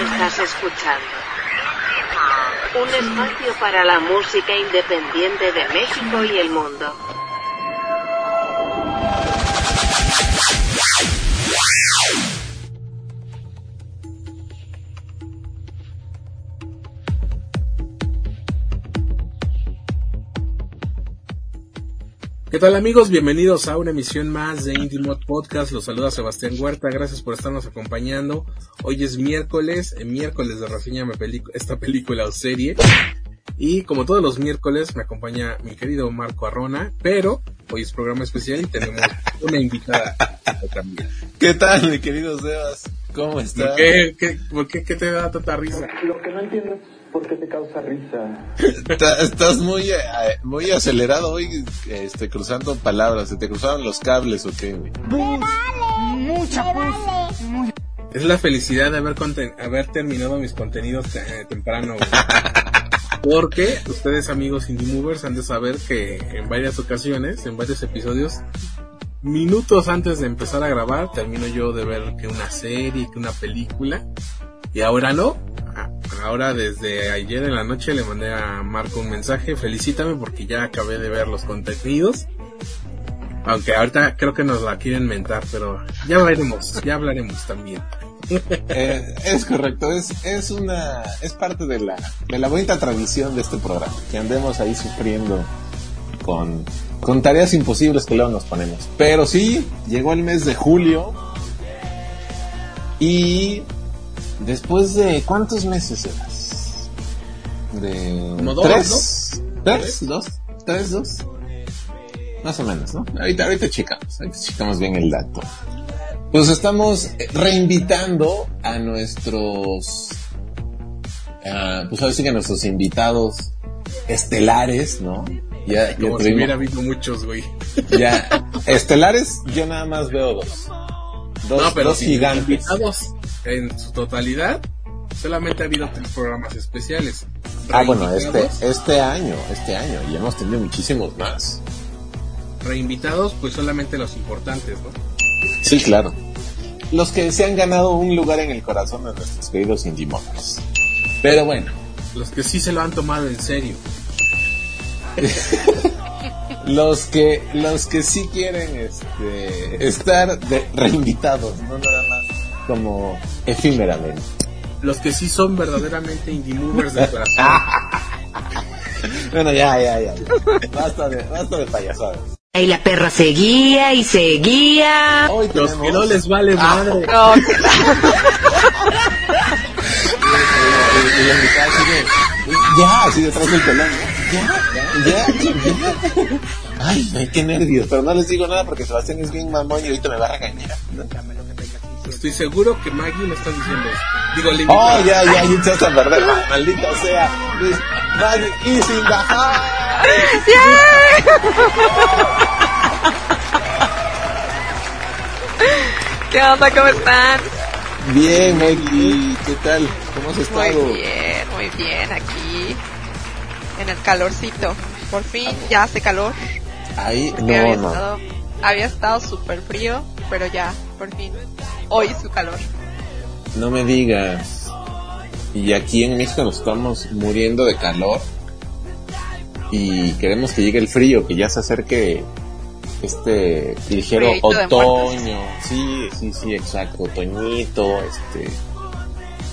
Estás escuchando un espacio para la música independiente de México y el mundo. ¿Qué tal amigos? Bienvenidos a una emisión más de Indie Mod Podcast. Los saluda Sebastián Huerta. Gracias por estarnos acompañando. Hoy es miércoles, el miércoles de reseña esta película o serie. Y como todos los miércoles me acompaña mi querido Marco Arrona, pero hoy es programa especial y tenemos una invitada también. ¿Qué tal, mi querido Sebas? ¿Cómo estás? ¿Por qué, qué, por qué, qué te da tanta risa? Lo que no entiendo ¿Por qué te causa risa? Estás muy, eh, muy acelerado hoy, este, cruzando palabras. ¿Se te cruzaron los cables o qué, güey? Mucha Es la felicidad de haber, haber terminado mis contenidos eh, temprano, Porque ustedes, amigos Indie Movers, han de saber que en varias ocasiones, en varios episodios, minutos antes de empezar a grabar, termino yo de ver que una serie, que una película, y ahora no, ahora desde ayer en la noche le mandé a Marco un mensaje, felicítame porque ya acabé de ver los contenidos. Aunque ahorita creo que nos la quieren mentar, pero ya veremos, ya hablaremos también. Eh, es correcto, es, es una, es parte de la, de la bonita tradición de este programa, que andemos ahí sufriendo con, con tareas imposibles que luego nos ponemos. Pero sí, llegó el mes de julio y Después de cuántos meses eras? De tres, tres, dos, tres, dos, más o menos, ¿no? Ahorita, ahorita checamos, ahorita checamos bien el dato. Pues estamos reinvitando a nuestros, uh, pues ahora sí que a nuestros invitados estelares, ¿no? Ya, Como si hubiera habido muchos, güey. Ya, estelares, yo nada más veo dos. Dos, no, pero dos gigantes. Invitados en su totalidad, solamente ha habido tres programas especiales. Ah, bueno, este, este año, este año, y hemos tenido muchísimos más. Reinvitados, pues solamente los importantes, ¿no? Sí, claro. Los que se han ganado un lugar en el corazón de nuestros queridos indie Pero bueno. Los que sí se lo han tomado en serio. los que los que sí quieren este, estar de, reinvitados, no nada más como efímeramente. Los que sí son verdaderamente indie movers de corazón. bueno, ya, ya, ya. Basta de, basta de payasadas. Y la perra seguía y seguía. Los que no les vale ah, madre. ya, así detrás del pelón, Ya, ya, ya. Ay, qué nervios. Pero no les digo nada porque Sebastián es bien mamón y ahorita me va a regañar. Estoy seguro que Maggie me está diciendo eso. Digo, le Oh, ya, ya, ya a perder, maldita sea. Maggie, y sin bajar. ¿Qué onda? ¿Cómo están? Bien, Maggie. ¿Qué tal? ¿Cómo has estado? Muy bien, muy bien. Aquí, en el calorcito. Por fin ya hace calor. Ahí, no, había no. Estado, había estado súper frío, pero ya, por fin hoy su calor. No me digas. Y aquí en México nos estamos muriendo de calor. Y queremos que llegue el frío, que ya se acerque este ligero otoño. Sí, sí, sí, exacto. Otoñito, este.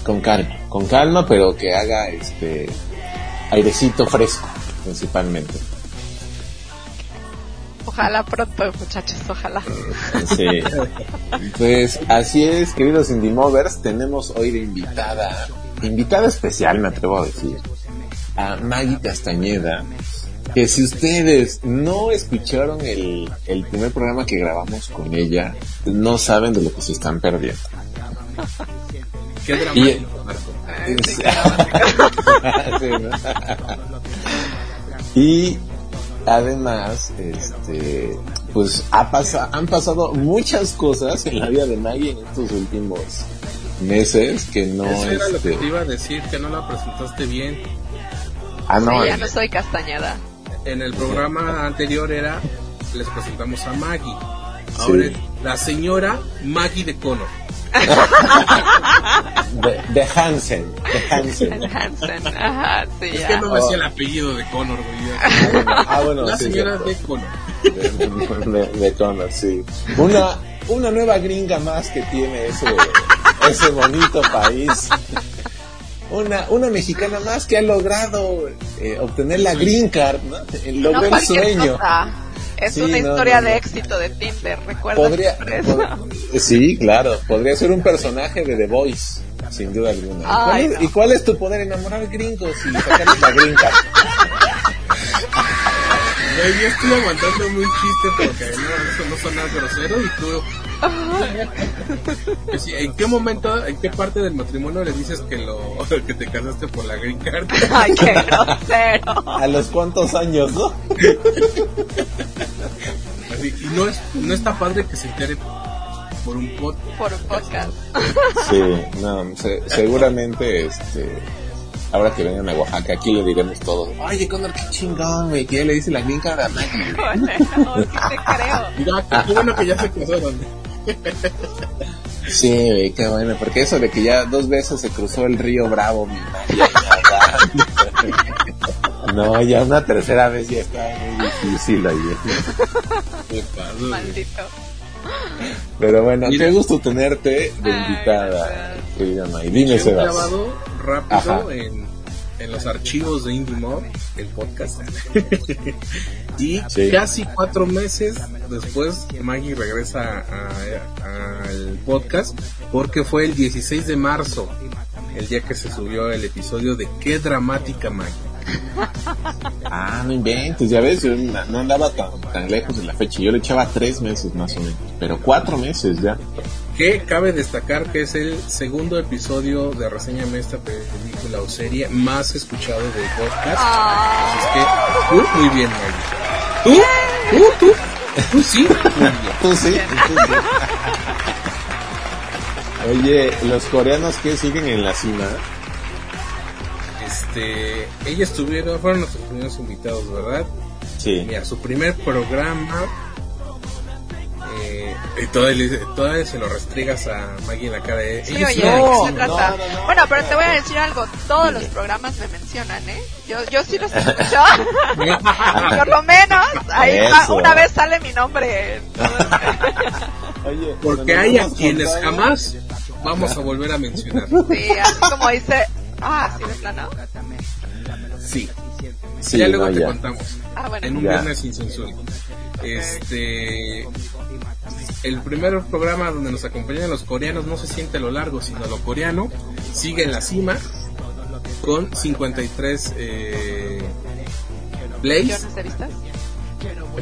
Con calma, con calma, pero que haga este airecito fresco, principalmente. Ojalá pronto, muchachos, ojalá. Sí. Pues así es, queridos Indie Movers, tenemos hoy de invitada, invitada especial, me atrevo a decir, a Maggie Castañeda, que si ustedes no escucharon el, el primer programa que grabamos con ella, no saben de lo que se están perdiendo. Qué dramático, y además, este, pues ha pasado, han pasado muchas cosas en la vida de Maggie en estos últimos meses que no. Eso era lo que este, te iba a decir, que no la presentaste bien. Ah, no. ya no soy castañada. En el programa anterior era, les presentamos a Maggie. Ahora la señora Maggie de Connor. de Hansen. De Hansen. El Hansen, ajá, sí, Es ya. que no me Oh. hacía el apellido de Connor, güey. Ah, bueno, La sí, señora sí. de Connor. de, de- de Connor, sí. Una, una nueva gringa más que tiene ese, ese bonito país. Una, una mexicana más que ha logrado eh, obtener la green card, ¿no? No Logró el cualquier sueño. cosa. Es Sí, una no, historia no, no. de éxito de Tinder, recuerda. Podría, pod- sí, claro, podría ser un personaje de The Voice, sin duda alguna. ¿Y cuál, Ay, es, no. y cuál es tu poder? Enamorar gringos y sacarles la. Güey, yo estoy aguantando muy chiste porque no, eso no suena grosero y tú... ¿En qué momento, en qué parte del matrimonio le dices que lo que te casaste por la green card? Ay, qué grosero. ¿A los cuántos años, no? Así, y no, es, no está padre que se entere por un pod. Por un podcast. Sí, no, se- seguramente, este, ahora que vengan a Oaxaca, aquí le diremos todo. Oye, Connor, qué chingón, güey, que ya le dice la green card a Maggie. Híjole, no, te creo. Mira, qué bueno que ya se casaron. Sí, güey, qué bueno, porque eso de que ya dos veces se cruzó el río Bravo, mi ya, ya. No, ya una tercera vez ya está muy difícil ahí. Maldito. Pero bueno, Mira. qué gusto tenerte de invitada, querida May. Dime, Sebas. clavado rápido Ajá. en, en los archivos de Indie Mob, el podcast. y Sí. casi cuatro meses después, Maggie regresa al podcast porque fue el 16 de marzo, el día que se subió el episodio de Qué dramática Maggie. Ah, no inventes, ya ves, yo no andaba tan, tan lejos de la fecha, yo le echaba tres meses más o menos, pero cuatro meses ya. Que cabe destacar que es el segundo episodio de reseña de esta película o serie más escuchado del podcast. Así es que, tú, muy bien, Maggie. Tú, tú, tú, tú sí, muy bien. Tú sí, tú sí. Oye, los coreanos que siguen en la cima, Este, ellos estuvieron, fueron nuestros primeros invitados, ¿verdad? sí. Mira, su primer programa, y todavía, le- todavía se lo restregas a Maggie en la cara. ¿eh? Sí, oye, ¿de no, se no, trata? no, no. Bueno, pero te voy a decir algo. Todos los programas me mencionan, ¿eh? Yo, yo sí los escucho. Por lo menos, ahí va- una vez sale mi nombre. Oye, Porque hay a quienes jamás vamos a volver a mencionar. Sí, así como dice. Ah, sí, de plano. Sí, Sí, ya luego te contamos. Ah, bueno. En un Ya. viernes sin censura. Este. El primer programa donde nos acompañan los coreanos no se siente lo largo, sino lo coreano. Sigue en la cima con 53 eh, plays.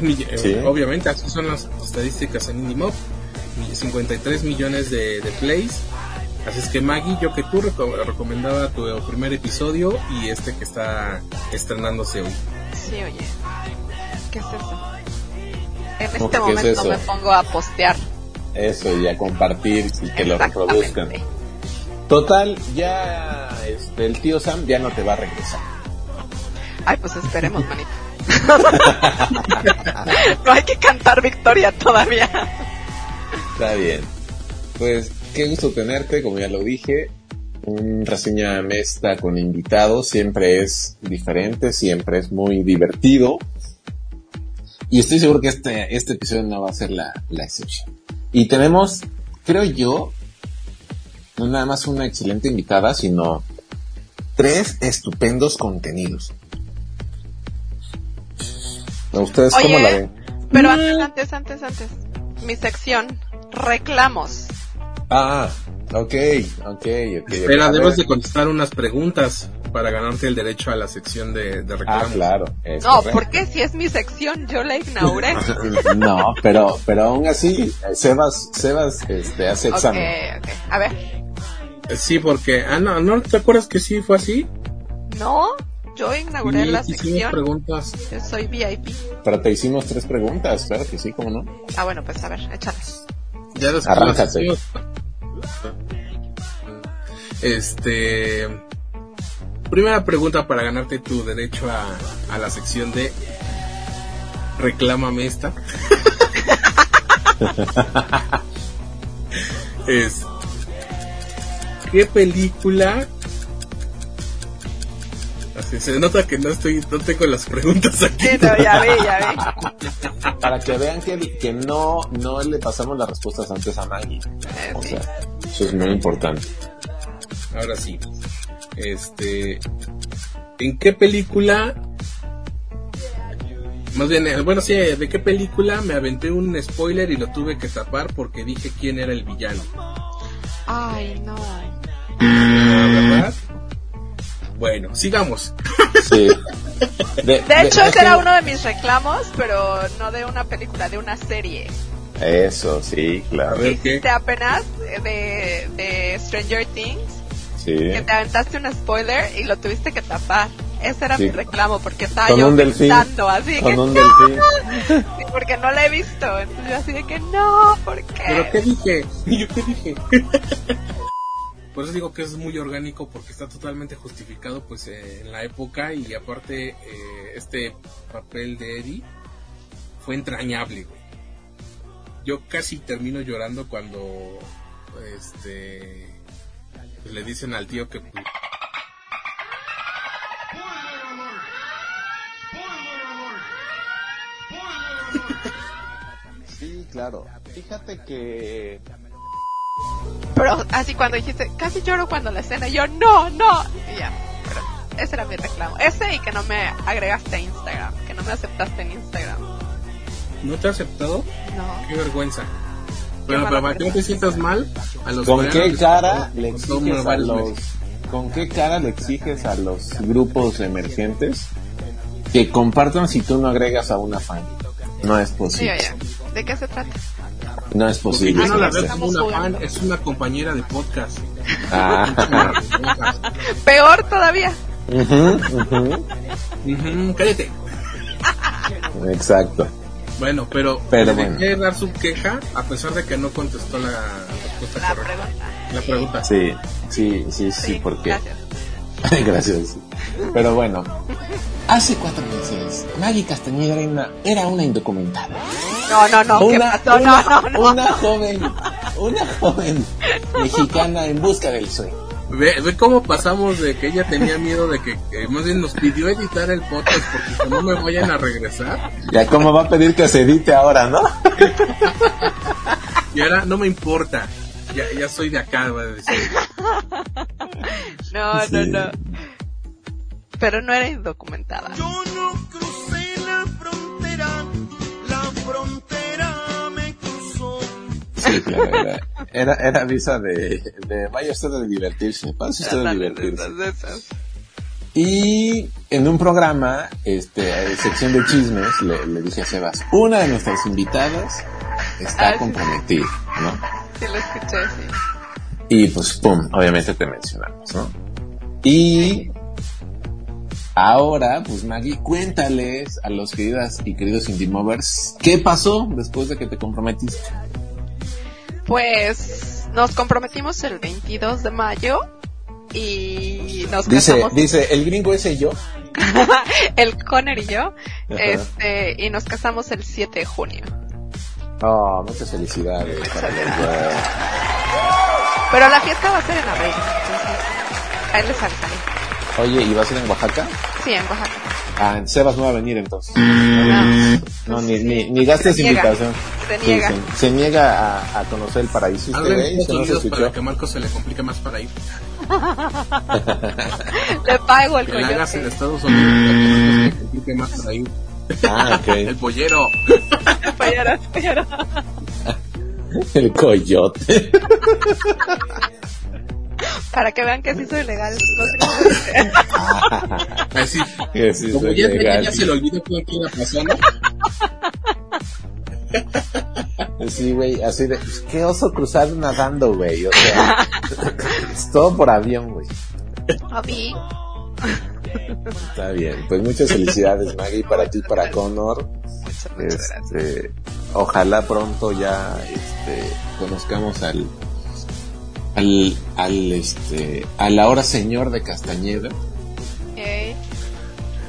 Eh, Sí. Obviamente, así son las estadísticas en IndieMob. 53 millones de, de plays. Así es que Maggie, yo que tú reco- recomendaba tu primer episodio y este que está estrenándose hoy. Sí, oye. ¿Qué es eso? En ¿Cómo este es momento me pongo a postear. Eso, y a compartir y que lo reproduzcan. Total, ya este, el tío Sam ya no te va a regresar. Ay, pues esperemos, manito. no hay que cantar victoria todavía. Está bien. Pues qué gusto tenerte, como ya lo dije. Un reseña mesta con invitados siempre es diferente, siempre es muy divertido. Y estoy seguro que este, este episodio no va a ser la, la excepción. Y tenemos, creo yo, no nada más una excelente invitada, sino tres estupendos contenidos. ¿Ustedes cómo la ven? Pero antes, antes, antes, antes. Mi sección, reclamos. Ah, ok, ok, ok. Espera, debes de contestar unas preguntas para ganarte el derecho a la sección de, de Ah, reclamos. claro. es No, correcto. ¿por qué si es mi sección? Yo la inauguré. No, pero, pero aún así, eh, Sebas, Sebas, este, hace ok, examen. ok. A ver. Eh, Sí, porque, ah, no, ¿no te acuerdas que sí fue así? No, yo inauguré Sí, la hicimos sección. preguntas. Yo soy VIP. Pero te hicimos tres preguntas, claro que sí, ¿cómo no? Ah, bueno, pues a ver, échale. Ya después Arráncate. las hicimos. Este. Primera pregunta para ganarte tu derecho a, a la sección de Reclámame esta. es. qué película Así, se nota que no estoy, no tengo las preguntas aquí. Sí, no, ya ve, ya ve. Para que vean que, que no, no le pasamos las respuestas antes a Maggie. O sea, eso es muy importante. Ahora sí. Este, ¿en qué película? Más bien, eh, bueno, sí, ¿de qué película me aventé un spoiler y lo tuve que tapar porque dije quién era el villano? Ay, no. ¿Verdad? Bueno, sigamos. Sí. De, hecho, ese era uno de mis reclamos, pero no de una película, de una serie. Eso, sí, claro. Hiciste apenas de, de Stranger Things. Sí. Que te aventaste un spoiler y lo tuviste que tapar. Ese era mi reclamo porque estaba Con yo un pensando así Con que un no, delfín. Sí, porque no la he visto. Entonces yo así de que no, ¿por qué? ¿Pero qué dije? ¿Yo qué dije? Por eso digo que es muy orgánico porque está totalmente justificado pues eh, en la época y aparte eh, este papel de Eddie fue entrañable, güey. Yo casi termino llorando cuando este pues, le dicen al tío que pues, Sí, claro. Fíjate que Pero así cuando dijiste, casi lloro cuando la escena, yo no, no. Y ya, pero ese era mi reclamo. Ese y que no me agregaste a Instagram, que no me aceptaste en Instagram. ¿No te ha aceptado? No. Qué vergüenza. Pero para que no te sientas mal, a los ¿Con qué cara le exiges a los meses. con qué cara le exiges a los grupos emergentes que compartan si tú no agregas a una fan? No es Sí, posible. ya, ya. ¿De qué se trata? No es Porque posible. yo no la veo como una fan, es una compañera de podcast. Ah. Peor todavía. Ujú, ujú. Ujú, cállate. Exacto. Bueno, pero, Pero le bueno. dejé dar su queja a pesar de que no contestó la respuesta La correcta. pregunta. La pregunta. Sí, sí, sí, sí, Sí, porque. gracias. Gracias. Pero bueno, hace cuatro meses, Maggie Castañeda era una, era una indocumentada. No, no, no, ¿qué una, una- no, no, no. una joven, una joven mexicana en busca del sueño. Ve, ve cómo pasamos de que ella tenía miedo de que, que más bien nos pidió editar el podcast porque si no me vayan a regresar. Ya cómo va a pedir que se edite ahora, ¿no? Y ahora no me importa. Ya, ya soy de acá, va a decir. No, Sí. no, no. Pero no era indocumentada. Yo no Sí, claro, era, era, era visa de, de vaya usted a divertirse, pase usted divertirse. de de esas. Y en un programa, este, sección de chismes, le, le dije a Sebas, una de nuestras invitadas está Ah, sí. comprometida, ¿no? Sí, lo escuché, sí. Y pues, pum, obviamente te mencionamos, ¿no? Y ahora, pues Maggie, cuéntales a los queridas y queridos Indie Movers, ¿qué pasó después de que te comprometiste? Pues nos comprometimos el 22 de mayo y nos Dice, casamos dice, el gringo ese y yo. el Conner y yo, Ajá. este, y nos casamos el 7 de junio. Oh, muchas felicidades para los dos. Pero la fiesta va a ser en abril, entonces ahí les avisaré. Oye, ¿y va a ser en Oaxaca? Sí, en Oaxaca. Ah, Sebas no va a venir entonces. No, No, ni, ni, ni gastes Se niega. Se Sí, niega. se, se niega a, a conocer el paraíso. Este no se para que a Marcos se le complique más para ir. Le pago el Que la hagas en coyote. Estados Unidos para que a Marcos se le complique más para ir. Ah, El pollero. El coyote. Para que vean que sí soy legal. No sé cómo dice. Así. Que sí, Como soy ya, legal. ya se le olvidó iba pasando. Sí, güey, así de, pues, qué oso cruzar nadando, güey. O sea, es todo por avión, güey. Obi. Está bien. Pues muchas felicidades, Maggie, para ti, para Connor. Muchas, muchas gracias. Este, ojalá pronto ya este, conozcamos al al al este al ahora señor de Castañeda.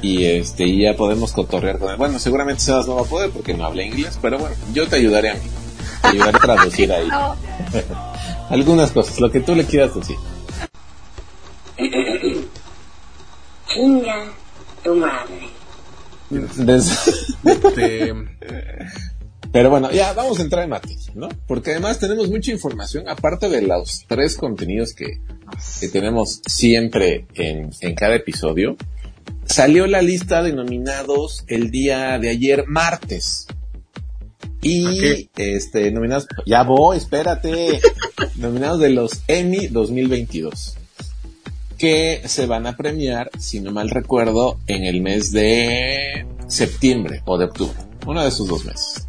Y este y ya podemos cotorrear con él. Bueno, seguramente Sebas no va a poder porque no habla inglés, pero bueno, yo te ayudaré a mí. Te ayudaré a traducir ahí algunas cosas, lo que tú le quieras decir. Chinga tu madre. Des- Este, Pero bueno, ya vamos a entrar en materia, ¿no? Porque además tenemos mucha información, aparte de los tres contenidos que, que tenemos siempre en, en cada episodio. Salió la lista de nominados el día de ayer, martes. Y este, nominados, ya voy, espérate. nominados de los Emmy 2022. Que se van a premiar, si no mal recuerdo, en el mes de septiembre o de octubre. Uno de esos dos meses.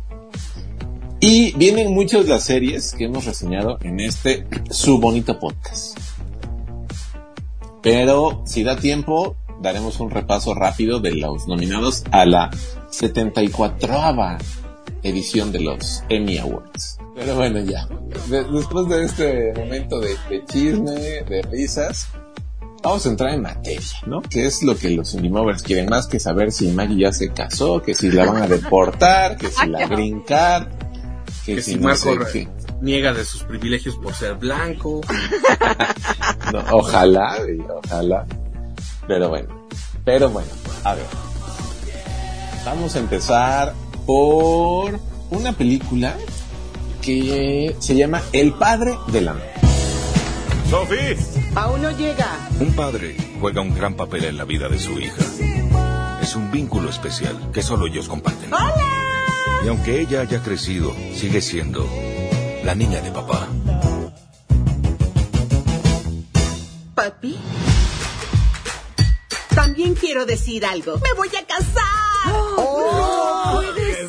Y vienen muchas de las series que hemos reseñado en este su bonito podcast. Pero si da tiempo, daremos un repaso rápido de los nominados a la 74 edición de los Emmy Awards. Pero bueno, ya. De- después de este momento de, de chisme, de risas, vamos a entrar en materia, ¿no? Que es lo que los Unimovers quieren más que saber si Maggie ya se casó, que si la van a deportar, que si la brincar, que, que si si no Marco sé qué. niega de sus privilegios por ser blanco. No, ojalá, ojalá. Pero bueno, pero bueno, a ver. Vamos a empezar por una película que se llama El padre de la novia. ¡Sophie! Aún no llega. Un padre juega un gran papel en la vida de su hija. Es un vínculo especial que solo ellos comparten. Y aunque ella haya crecido, sigue siendo la niña de papá. Quiero decir algo. ¡Me voy a casar! ¡Oh! puede ser!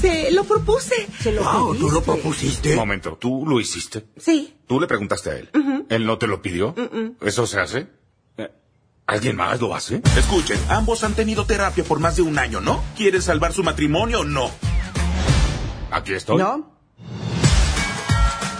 Se lo propuse. Se lo Wow, ¿tú lo propusiste? Un momento, ¿tú lo hiciste? Sí. ¿Tú le preguntaste a él? ¿Él no te lo pidió? ¿Eso se hace? Eh, ¿Alguien más lo hace? Escuchen, ambos han tenido terapia por más de un año, ¿no? ¿Quieres salvar su matrimonio o no? Aquí estoy. ¿No?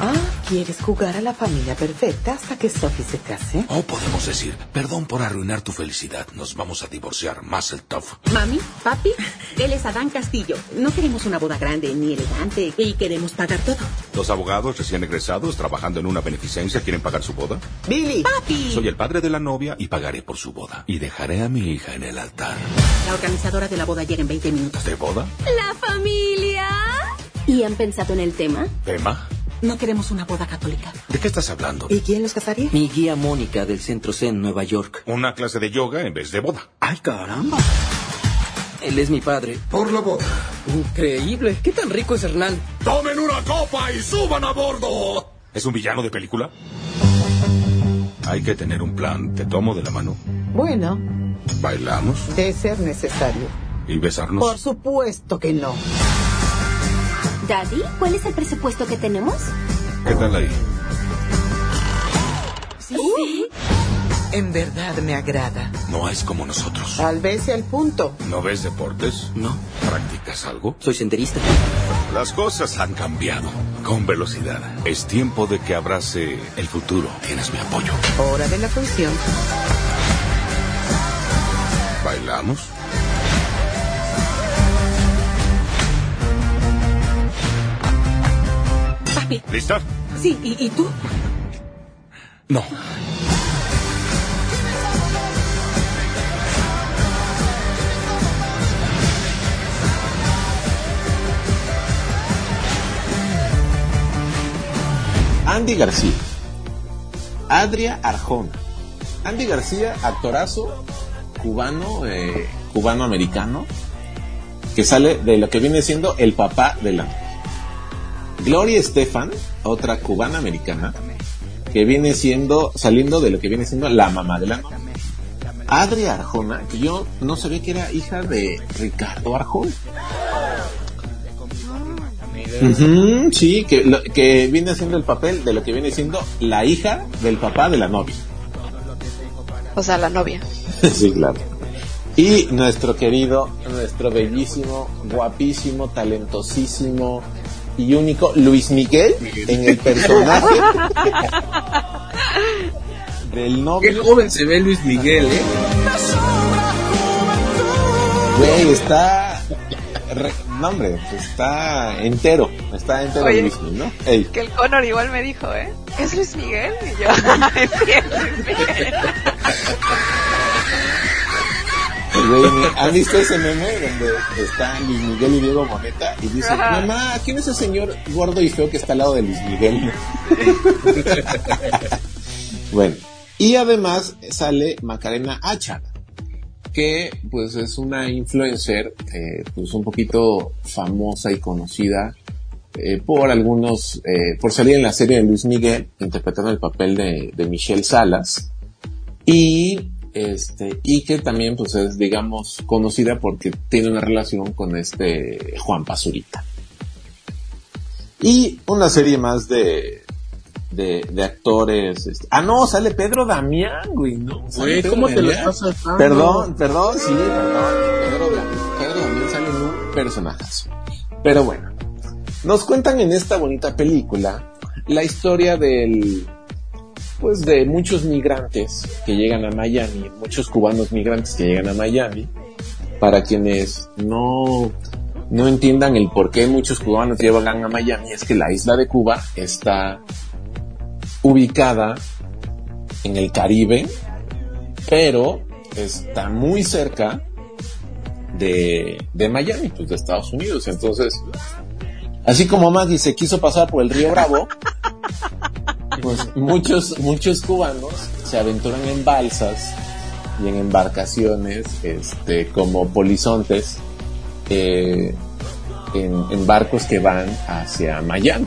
Ah, ¿quieres jugar a la familia perfecta hasta que Sophie se case? O podemos decir, perdón por arruinar tu felicidad, nos vamos a divorciar, más el tough. Mami, papi, él es Adán Castillo. No queremos una boda grande ni elegante y queremos pagar todo. Los abogados recién egresados trabajando en una beneficencia quieren pagar su boda. Billy. Papi. Soy el padre de la novia y pagaré por su boda. Y dejaré a mi hija en el altar. La organizadora de la boda llega en 20 minutos. ¿De boda? La familia. ¿Y han pensado en el tema? ¿Tema? No queremos una boda católica. ¿De qué estás hablando? ¿Y quién los casaría? Mi guía Mónica del Centro Zen Nueva York. Una clase de yoga en vez de boda. ¡Ay, caramba! Él es mi padre. Por la boda. Increíble. ¿Qué tan rico es Hernán? ¡Tomen una copa y suban a bordo! ¿Es un villano de película? Hay que tener un plan. ¿Te tomo de la mano? Bueno, ¿Bailamos? de ser necesario. ¿Y besarnos? Por supuesto que no. Daddy, ¿cuál es el presupuesto que tenemos? ¿Qué tal ahí? Sí. En verdad me agrada. No es como nosotros. Tal vez sea el punto. ¿No ves deportes? No, ¿Practicas algo? soy senderista. Las cosas han cambiado con velocidad. Es tiempo de que abrace el futuro. Tienes mi apoyo. Hora de la función. ¿Bailamos? Papi, ¿Lista? sí, ¿y, y tú? No. Andy García. Adria Arjona. Andy García, actorazo cubano, eh, cubano-americano, que sale de lo que viene siendo el papá de la... Gloria Estefan, otra cubana-americana, que viene siendo, saliendo de lo que viene siendo la mamá de la novia. Adria Arjona, que yo no sabía que era hija de Ricardo Arjona. Sí, que, lo- que viene haciendo el papel de lo que viene siendo la hija del papá de la novia. O sea, la novia. sí, claro. Y nuestro querido, nuestro bellísimo, guapísimo, talentosísimo y único Luis Miguel en el personaje del Qué novio. joven se ve Luis Miguel, ¿eh? Güey, está... re- no, hombre, está entero, está entero Oye, Luis Miguel, ¿no? Ey. Que el Connor igual me dijo, ¿eh? ¿Es Luis Miguel? Y yo, es Luis Miguel. ¿Han visto ese meme donde está Luis Miguel y Diego Moneta y dice, Ajá. mamá, ¿quién es ese señor gordo y feo que está al lado de Luis Miguel? bueno, y además sale Macarena Hacha, que pues es una influencer eh, pues un poquito famosa y conocida eh, por algunos, eh, por salir en la serie de Luis Miguel, interpretando el papel de, de Michelle Salas, y este, y que también pues es digamos conocida porque tiene una relación con este Juan Pazurita. Y una serie más de, de, de actores. este- ah, no, sale Pedro Damián, güey, ¿no? Güey, ¿cómo te lo estás? Perdón, perdón, sí, perdón. Pedro Damián, Pedro Damián sale en un personajazo. Pero bueno, nos cuentan en esta bonita película la historia del, pues de muchos migrantes que llegan a Miami, muchos cubanos migrantes que llegan a Miami. Para quienes no, no entiendan el por qué muchos cubanos llegan a Miami, es que la isla de Cuba está ubicada en el Caribe, pero está muy cerca de, de Miami, pues de Estados Unidos. Entonces, así como Maggie se quiso pasar por el río Bravo, pues muchos, muchos cubanos se aventuran en balsas y en embarcaciones, este, como polizontes, eh, en, en barcos que van hacia Miami,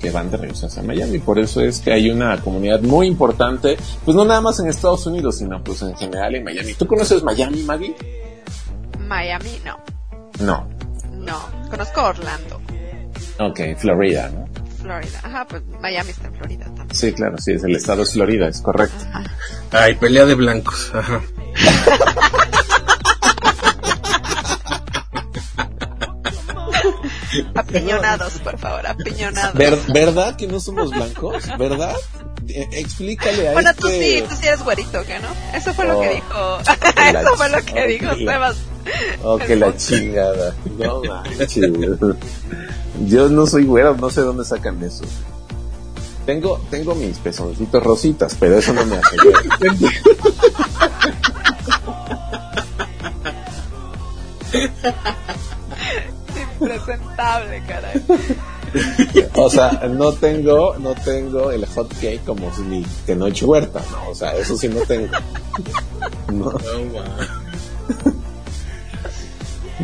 que van de regreso hacia Miami. Por eso es que hay una comunidad muy importante, pues no nada más en Estados Unidos, sino pues en general en Miami. ¿Tú conoces Miami, Maggie? Miami, no. No. No. Conozco Orlando, Ok, Florida, ¿no? Florida. Ajá, pues Miami está en Florida también. Sí, claro, sí, es el estado es Florida, es correcto. Ay, pelea de blancos. Ajá. Apiñonados, por favor, apiñonados. Ver- ¿Verdad que no somos blancos? ¿Verdad? Eh, explícale a Bueno, este... tú sí, tú sí eres güerito, ¿qué no? Eso fue lo Oh, que dijo. la Eso fue lo que dijo oh, la- Sebas. Oh, que la chingada. No manches. Yo no soy güero, no sé dónde sacan eso. Tengo, tengo mis pezoncitos rositas, pero eso no me hace güero. Impresentable, caray. O sea, no tengo, no tengo el hot cake como si que no eche huerta, no, o sea, eso sí no tengo. No.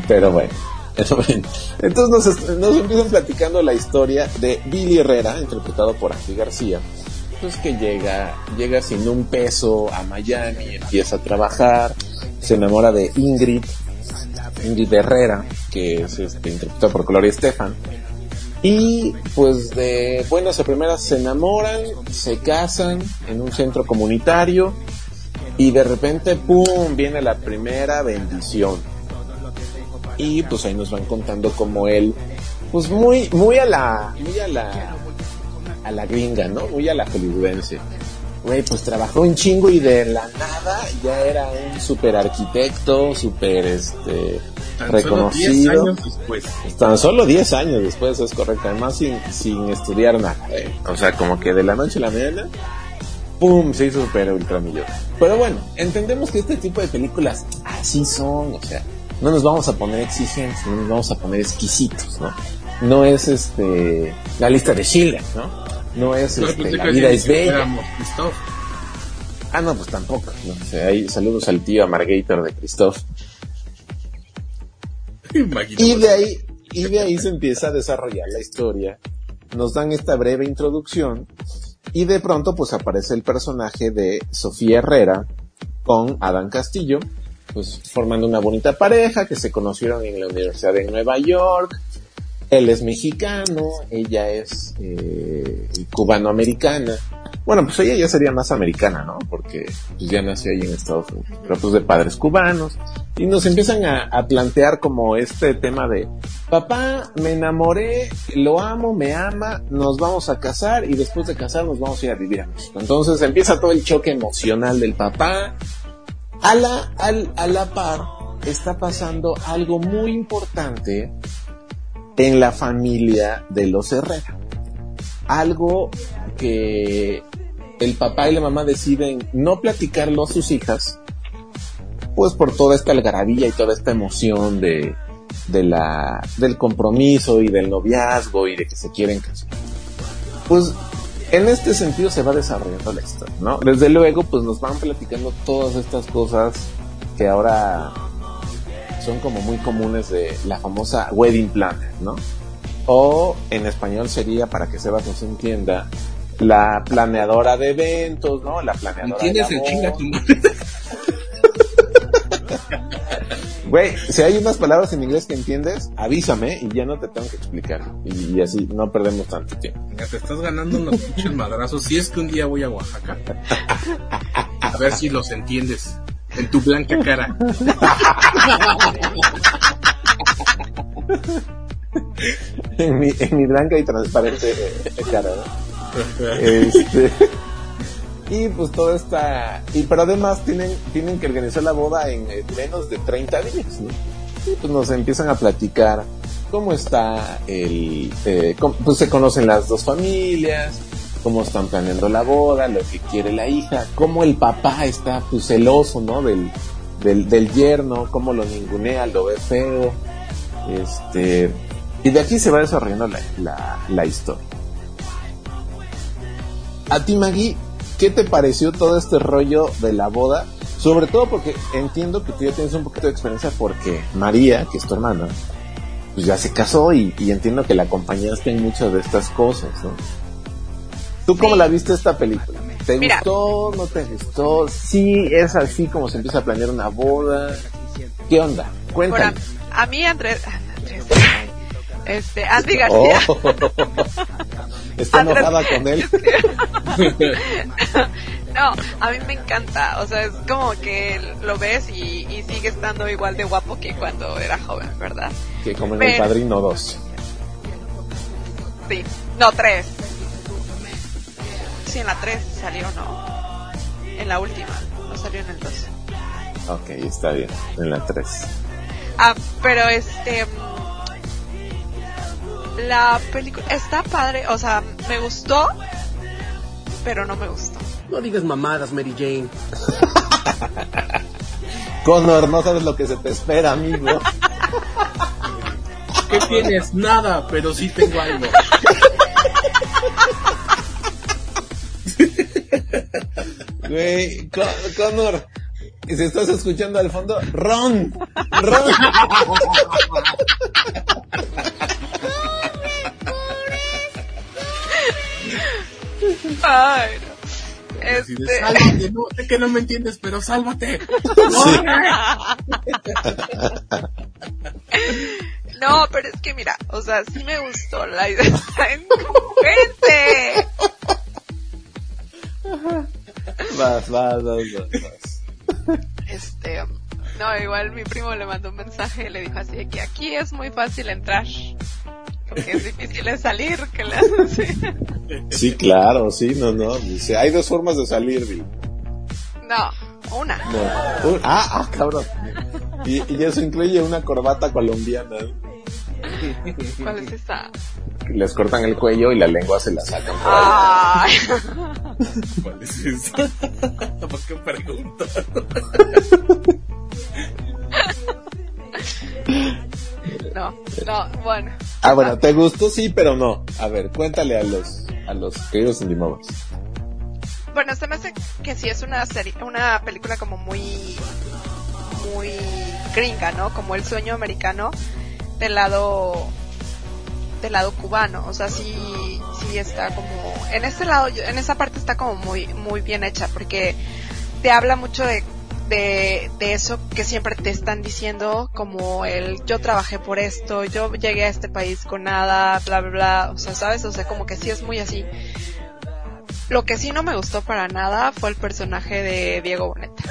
Pero bueno, Entonces nos, nos empiezan platicando la historia de Billy Herrera, interpretado por Andy García, pues que llega, llega sin un peso a Miami, empieza a trabajar, se enamora de Ingrid, Ingrid Herrera, que es este, interpretada por Gloria Estefan. Y pues de buenas a primeras se enamoran, se casan en un centro comunitario y de repente, ¡pum!, viene la primera bendición. Y pues ahí nos van contando como él, pues muy, muy a la, muy a la, a la gringa, ¿no? Muy a la hollywoodense. Güey, pues trabajó un chingo y de la nada ya era un super arquitecto, super este Tan solo 10 reconocido. años después. Tan solo 10 años después, es correcto. Además, sin, sin estudiar nada. eh. O sea, como que de la noche a la mañana, ¡pum! Se hizo super ultramillonario. Pero bueno, entendemos que este tipo de películas así son. O sea, no nos vamos a poner exigentes, no nos vamos a poner exquisitos, ¿no? No es este la lista de Schindler, ¿no? No es este, la vida es bella. Ah, no, pues tampoco. ¿no? Sea, ahí, saludos al tío Amargator de Christoph. Y de ahí, y de ahí se empieza a desarrollar la historia. Nos dan esta breve introducción y de pronto pues aparece el personaje de Sofía Herrera con Adán Castillo, pues formando una bonita pareja que se conocieron en la Universidad de Nueva York. Él es mexicano, ella es eh, cubanoamericana. Bueno, pues ella ya sería más americana, ¿no? Porque pues, ya nació ahí en Estados Unidos, pero pues de padres cubanos. Y nos empiezan a, a plantear como este tema de, papá, me enamoré, lo amo, me ama, nos vamos a casar y después de casar nos vamos a ir a vivir a México. Entonces empieza todo el choque emocional del papá. A la, al- par está pasando algo muy importante en la familia de los Herrera. Algo que el papá y la mamá deciden no platicarlo a sus hijas, pues por toda esta algarabía y toda esta emoción de, de la, del compromiso y del noviazgo y de que se quieren casar. Pues en este sentido se va desarrollando la historia, ¿no? Desde luego, pues nos van platicando todas estas cosas que ahora son como muy comunes de la famosa wedding planner, ¿no? O en español sería, para que Sebas nos entienda, la planeadora de eventos, ¿no? La planeadora ¿Entiendes de el chinga tu madre? Güey, si hay unas palabras en inglés que entiendes, avísame y ya no te tengo que explicar. Y, y así no perdemos tanto tiempo. Ya te estás ganando unos pinches madrazos. Si es que un día voy a Oaxaca, a ver si los entiendes en tu blanca cara. en, mi, en mi blanca y transparente eh, cara, ¿no? Este, y pues todo está y pero además tienen tienen que organizar la boda en eh, menos de 30 días ¿no? y pues nos empiezan a platicar cómo está el eh, cómo- pues se conocen las dos familias cómo están planeando la boda lo que quiere la hija cómo el papá está pues celoso no del del, del yerno cómo lo ningunea lo ve feo este y de aquí se va desarrollando la, la, la historia a ti, Maggie, ¿qué te pareció todo este rollo de la boda? Sobre todo porque entiendo que tú ya tienes un poquito de experiencia porque María, que es tu hermana, pues ya se casó y, y entiendo que la acompañaste en muchas de estas cosas, ¿no? ¿Tú cómo la viste esta película? ¿Te Mira. gustó? ¿No te gustó? Sí, es así como se empieza a planear una boda. ¿Qué onda? Cuéntame. a mí Andrés, Andrés, este, Andy García. Oh. Está enojada con él. No, a mí me encanta, o sea, es como que lo ves y, y sigue estando igual de guapo que cuando era joven, ¿verdad? Que como en El Pero- Padrino 2. Sí, no, tres. Sí, en la tres salió, no. En la última, no salió en el dos. Ok, está bien. En la 3. Ah, pero este. La película está padre, o sea, me gustó, pero no me gustó. No digas mamadas, Mary Jane. Connor, no sabes lo que se te espera, amigo. ¿Qué tienes? Nada, pero sí tengo algo. Güey, Con- Connor, y si estás escuchando al fondo, Ron, Ron. Ay, no. De, Este. sálvate, no, sé que no me entiendes, pero sálvate. No, pero es que mira, o sea, sí me gustó la idea. Vas, vas, vas, vas, vas. Este, no, igual mi primo le mandó un mensaje y le dijo así de que aquí es muy fácil entrar. Porque es difícil es salir. Sí, claro, sí, no, no. Dice, hay dos formas de salir, Bill. No, una. No. Un- ah, ah, cabrón. Y, y eso incluye una corbata colombiana. ¿Cuál es esa? Les cortan el cuello y la lengua se la sacan por Ay. ¿Cuál es eso? ¿Por qué pregunto? No, no, bueno. Ah, bueno, ¿te gustó? Sí, pero no. A ver, cuéntale a los, a los queridos Indie Movers. Bueno, se me hace que sí es una serie, una película como muy, muy gringa, ¿no? Como el sueño americano del lado, del lado cubano. O sea, sí, sí está como, en ese lado, en esa parte está como muy, muy bien hecha porque te habla mucho de, de, de eso que siempre te están diciendo, como el yo trabajé por esto, yo llegué a este país con nada, bla, bla, bla. O sea, ¿sabes? O sea, como que sí es muy así. Lo que sí no me gustó para nada fue el personaje de Diego Boneta.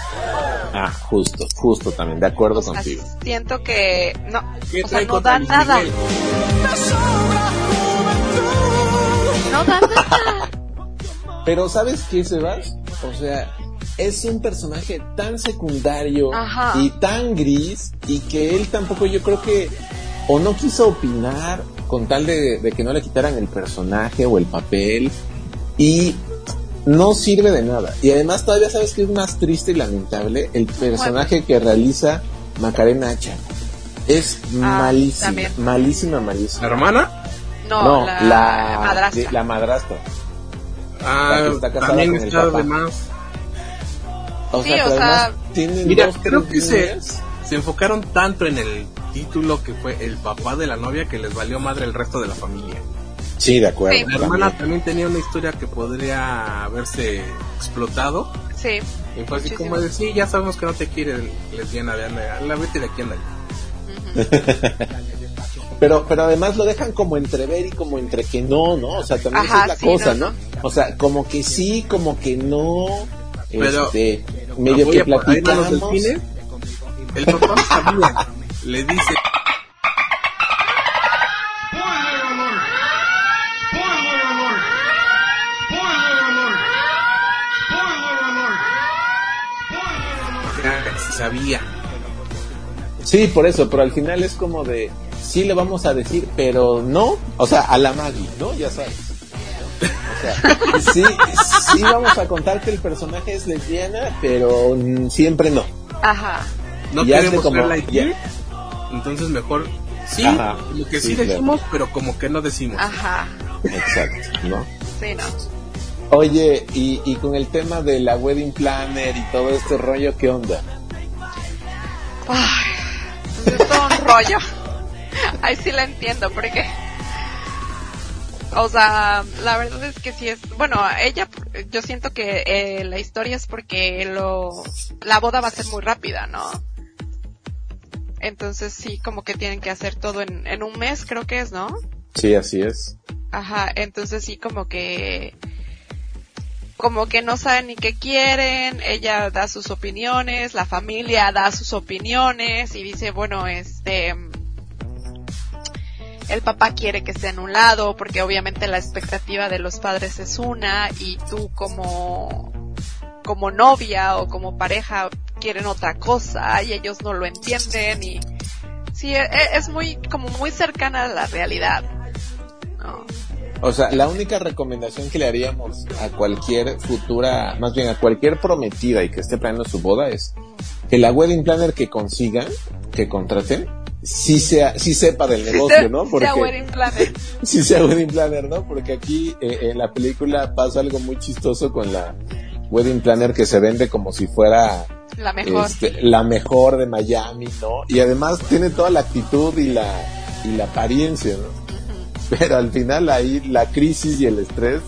Ah, justo, justo también, de acuerdo O sea, contigo. siento que no, ¿Qué o sea, no da nada. Miguel? No da nada. Pero ¿sabes qué, Sebas? O sea, es un personaje tan secundario Ajá. y tan gris y que él tampoco yo creo que o no quiso opinar con tal de, de que no le quitaran el personaje o el papel y no sirve de nada. Y además todavía sabes que es más triste y lamentable el personaje que realiza Macarena Hacha. Es Ah, malísima, también. malísima, malísima. ¿La hermana? No, la, madrastra. de- la madrastra. Ah, La que está casada también con el está papá. de más. O Sí, sea, o sea, además tienen Mira, dos, creo que se, se enfocaron tanto en el título que fue el papá de la novia que les valió madre el resto de la familia. Sí, de acuerdo. Sí. La hermana también tenía una historia que podría haberse explotado. Sí. Y fue así Muchísimo. como de, sí, ya sabemos que no te quiere lesbiana de anda, la vete de aquí anda. Pero, pero además lo dejan como entrever y como entre que no, ¿no? O sea, también esa es la sí, cosa, no, ¿no? O sea, como que sí, como que no. Pero- este, medio que platicamos. delfines. El papá sabía, le dice, sabía. Sí, por eso, pero al final es como de, sí le vamos a decir, pero no, o sea, a la Maggie, ¿no? Ya sabes. O sea, sí, sí vamos a contar que el personaje es lesbiana, pero mm, siempre no. Ajá. No Y hazle queremos como- verla ya. entonces mejor sí, Ajá, lo que sí, sí, claro. decimos, pero como que no decimos. Ajá. Exacto, ¿no? Sí, no. Oye, y, y con el tema de la wedding planner y todo este rollo, ¿qué onda? Ay, es todo un rollo. Ahí sí la entiendo, porque. O sea, la verdad es que sí es. Bueno, ella, yo siento que eh, la historia es porque lo. La boda va a ser muy rápida, ¿no? Entonces sí, como que tienen que hacer todo en, en un mes, creo que es, ¿no? Sí, así es. Ajá, entonces sí como que como que no saben ni qué quieren, ella da sus opiniones, la familia da sus opiniones y dice, bueno, este el papá quiere que esté en un lado porque obviamente la expectativa de los padres es una y tú como como novia o como pareja quieren otra cosa y ellos no lo entienden y sí e- e- es muy como muy cercana a la realidad. O sea, la única recomendación que le haríamos a cualquier futura, más bien a cualquier prometida y que esté planeando su boda es que la wedding planner que consigan, que contraten, sí sea, sí sepa del negocio, ¿no? Sea wedding planner. sí sea wedding planner, ¿no? Porque aquí eh, en la película pasa algo muy chistoso con la wedding planner que se vende como si fuera La mejor. este, la mejor de Miami, ¿no? Y además tiene toda la actitud y la, y la apariencia, ¿no? Pero al final ahí la crisis y el estrés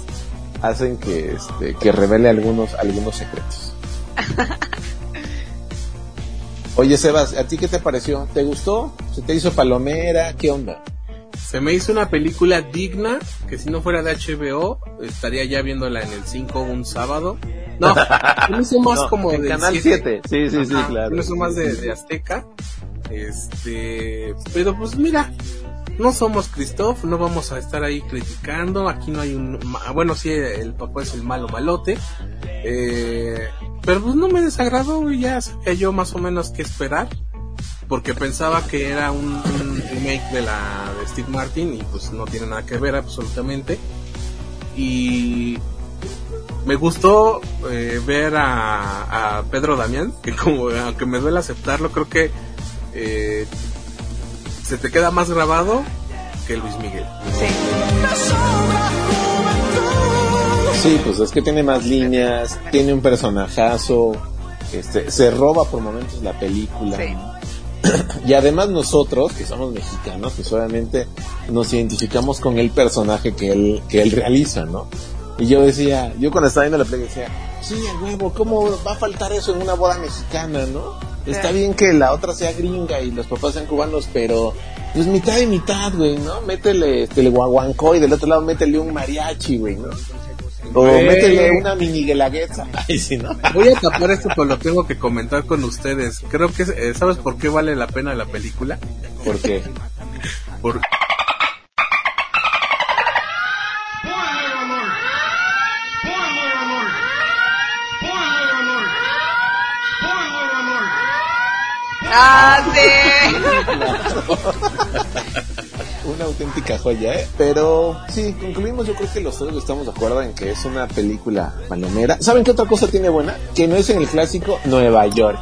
hacen que, este, que revele algunos, algunos secretos. Oye, Sebas, ¿a ti qué te pareció? ¿Te gustó? ¿Se te hizo palomera? ¿Qué onda? Se me hizo una película digna, que si no fuera de HBO, estaría ya viéndola en el 5 un sábado. No, me hizo más No, como en del Canal 7. 7. Sí, sí, sí, claro. me hizo más de, de Azteca. Este, pero pues mira, no somos Christoph, no vamos a estar ahí criticando, aquí no hay un, bueno sí, el papá es el malo malote, eh, pero pues no me desagradó y ya sabía yo más o menos qué esperar, porque pensaba que era un, un remake de la de Steve Martin y pues no tiene nada que ver absolutamente, y me gustó eh, ver a, Pedro Damián, que como aunque me duele aceptarlo, creo que eh, se te queda más grabado que Luis Miguel. Sí, pues es que tiene más líneas, tiene un personajazo, este, se roba por momentos la película. Y además nosotros, que somos mexicanos, pues obviamente nos identificamos con el personaje que él, que él realiza, ¿no? Y yo decía, yo cuando estaba viendo la película decía, sí, a huevo, ¿cómo va a faltar eso en una boda mexicana, no? Está bien que la otra sea gringa y los papás sean cubanos, pero pues mitad y mitad, güey, ¿no? Métele este, el guaguancó y del otro lado métele un mariachi, güey, ¿no? O Güey. métele una mini guelaguetza. Ay, sí, ¿no? Voy a tapar esto, pero lo tengo que comentar con ustedes. Creo que, eh, ¿sabes por qué vale la pena la película? ¿Por qué? Por... Ah, sí. Una auténtica joya, ¿eh? Pero sí, concluimos, yo creo que los tres estamos de acuerdo en que es una película palomera. ¿Saben qué otra cosa tiene buena? Que no es en el clásico Nueva York.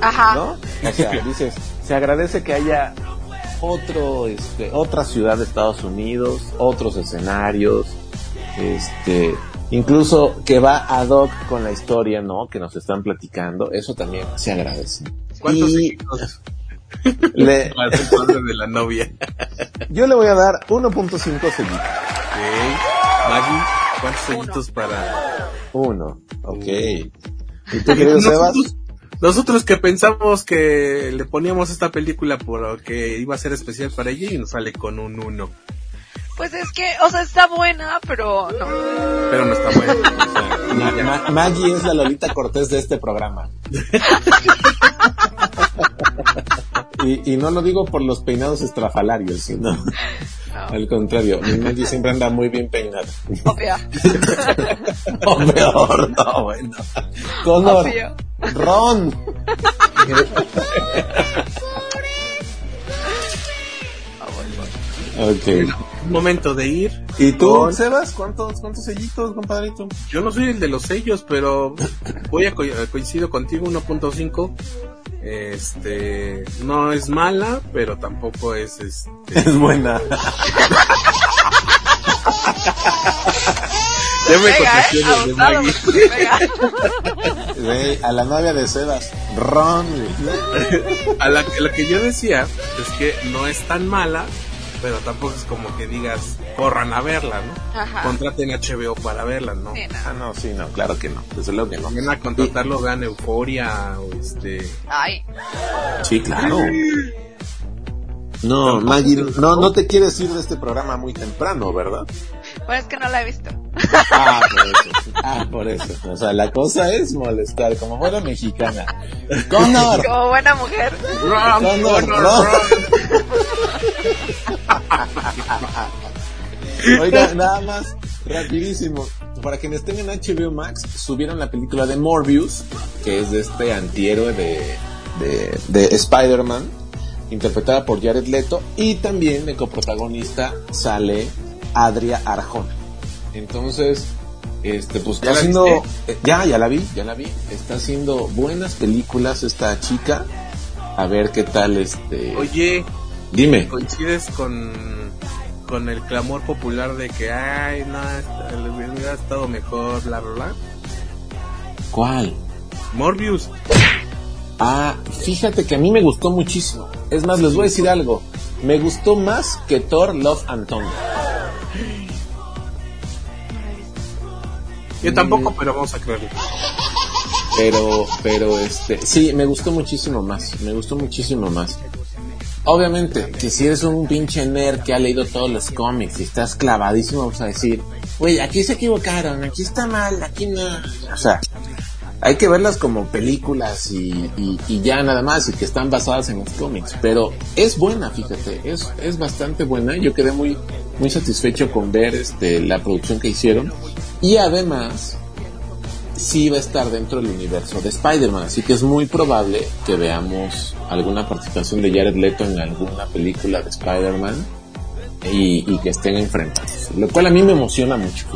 Ajá. ¿No? O sea, dices, se agradece que haya otro, este, otra ciudad de Estados Unidos, otros escenarios, este, incluso que va ad hoc con la historia, ¿no? Que nos están platicando, eso también se agradece. ¿Cuántos Y-? le- de la novia. yo le voy a dar 1.5 seguidos. Ok. Maggie, ¿cuántos seguitos para...? Uno, ok. ¿Y tú, querido Sebas? Nosotros, que pensamos que le poníamos esta película porque iba a ser especial para ella y nos sale con un 1. Pues es que, o sea, está buena, pero no. Pero no está bueno. o sea, Ma- Ma- Maggie es la Lolita Cortés de este programa. y, y no lo digo por los peinados estrafalarios, sino al contrario, mi Maggie siempre anda muy bien peinada. Obvio. o peor, no, bueno. Connor, Obvio. Ron. ok. momento de ir. ¿Y tú, Con- Sebas? ¿Cuántos, cuántos sellitos, compadrito? Yo no soy el de los sellos, pero voy a co- coincido contigo 1.5. Este, no es mala, pero tampoco es este. Es buena. Ya me contagié ¿eh? de- Maggie. Güey, a la novia de Sebas. Ron. A la, lo que yo decía es que no es tan mala, pero tampoco es como que digas corran a verla, ¿no? Ajá. Contraten HBO para verla, ¿no? Sí, no. Ah, no, sí, no, claro que no. Desde luego que no. Vayan a contratarlo, vean Euforia o este. Ay. Sí, claro. No, Maggie, no, no te quieres ir de este programa muy temprano, ¿verdad? Bueno, es que no la he visto. Ah, por eso. Ah, por eso. O sea, la cosa es molestar, como buena mexicana. Connor, Como buena mujer. Connor, Ron. Oiga, nada más, rapidísimo. Para quienes tengan HBO Max, subieron la película de Morbius, que es de este antihéroe de, de, de Spider-Man, interpretada por Jared Leto, y también de coprotagonista sale Adria Arjona. Entonces, este, pues ¿Ya está haciendo, eh, ya, ya la vi, ya la vi. Está haciendo buenas películas esta chica. A ver qué tal, este. Oye, Dime. coincides con, con el clamor popular de que, ay, no, le hubiera estado mejor, bla, bla, bla. ¿Cuál? Morbius. Ah, fíjate que a mí me gustó muchísimo. Es más, les voy a decir algo. Me gustó más que Thor Love and Thunder. Yo tampoco, pero vamos a creerlo. Pero, pero este, sí, me gustó muchísimo más. Me gustó muchísimo más. Obviamente, que si eres un pinche nerd que ha leído todos los cómics y estás clavadísimo, vas a decir, güey, aquí se equivocaron, aquí está mal, aquí no. O sea, hay que verlas como películas y, ya nada más, y que están basadas en los cómics. Pero es buena, fíjate, es, es bastante buena. Yo quedé muy, muy satisfecho con ver este, la producción que hicieron. Y además, sí va a estar dentro del universo de Spider-Man, así que es muy probable que veamos alguna participación de Jared Leto en alguna película de Spider-Man y, y que estén enfrentados, lo cual a mí me emociona mucho.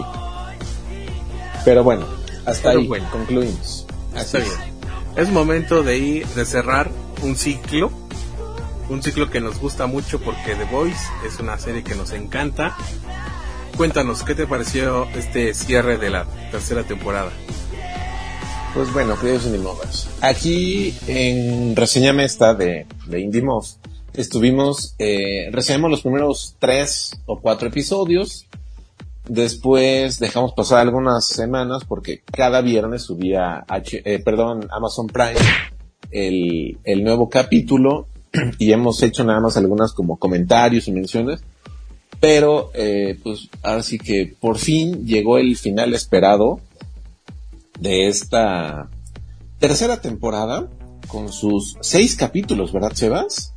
Pero bueno, hasta Pero ahí bueno. concluimos. Está Así es. bien. Es momento de ir, de cerrar un ciclo. Un ciclo que nos gusta mucho porque The Voice es una serie que nos encanta. Cuéntanos, ¿qué te pareció este cierre de la tercera temporada? Pues bueno, queridos Indie Movers, aquí en Reseñame esta de, de Indie Mov, estuvimos, eh, reseñamos los primeros tres o cuatro episodios, después dejamos pasar algunas semanas porque cada viernes subía, H, eh, perdón, Amazon Prime el, el nuevo capítulo y hemos hecho nada más algunas como comentarios y menciones, pero eh, pues ahora sí que por fin llegó el final esperado de esta tercera temporada con sus seis capítulos, ¿verdad, Sebas?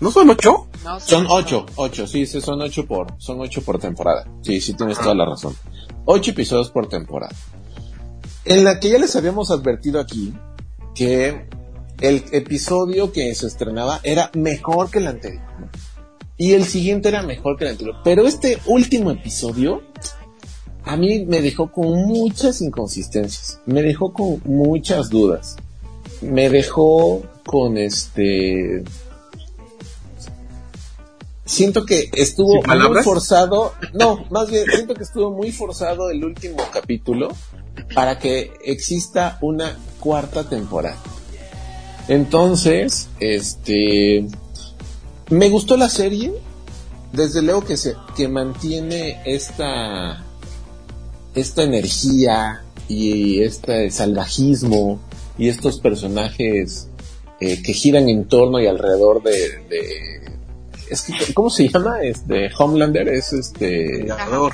¿No son ocho? No, Son ocho, ocho, sí, sí, son ocho por, son ocho por temporada. Sí, sí, tienes toda la razón. Ocho episodios por temporada. En la que ya les habíamos advertido aquí que el episodio que se estrenaba era mejor que el anterior. Y el siguiente era mejor que el anterior. Pero este último episodio a mí me dejó con muchas inconsistencias. Me dejó con muchas dudas. Me dejó con este... Siento que estuvo muy forzado. No, más bien, siento que estuvo muy forzado el último capítulo para que exista una cuarta temporada. Entonces, este me gustó la serie. Desde luego que se que mantiene esta esta energía y este salvajismo y estos personajes eh, que giran en torno y alrededor de, es que, ¿cómo se llama? Este Homelander es este Vengador.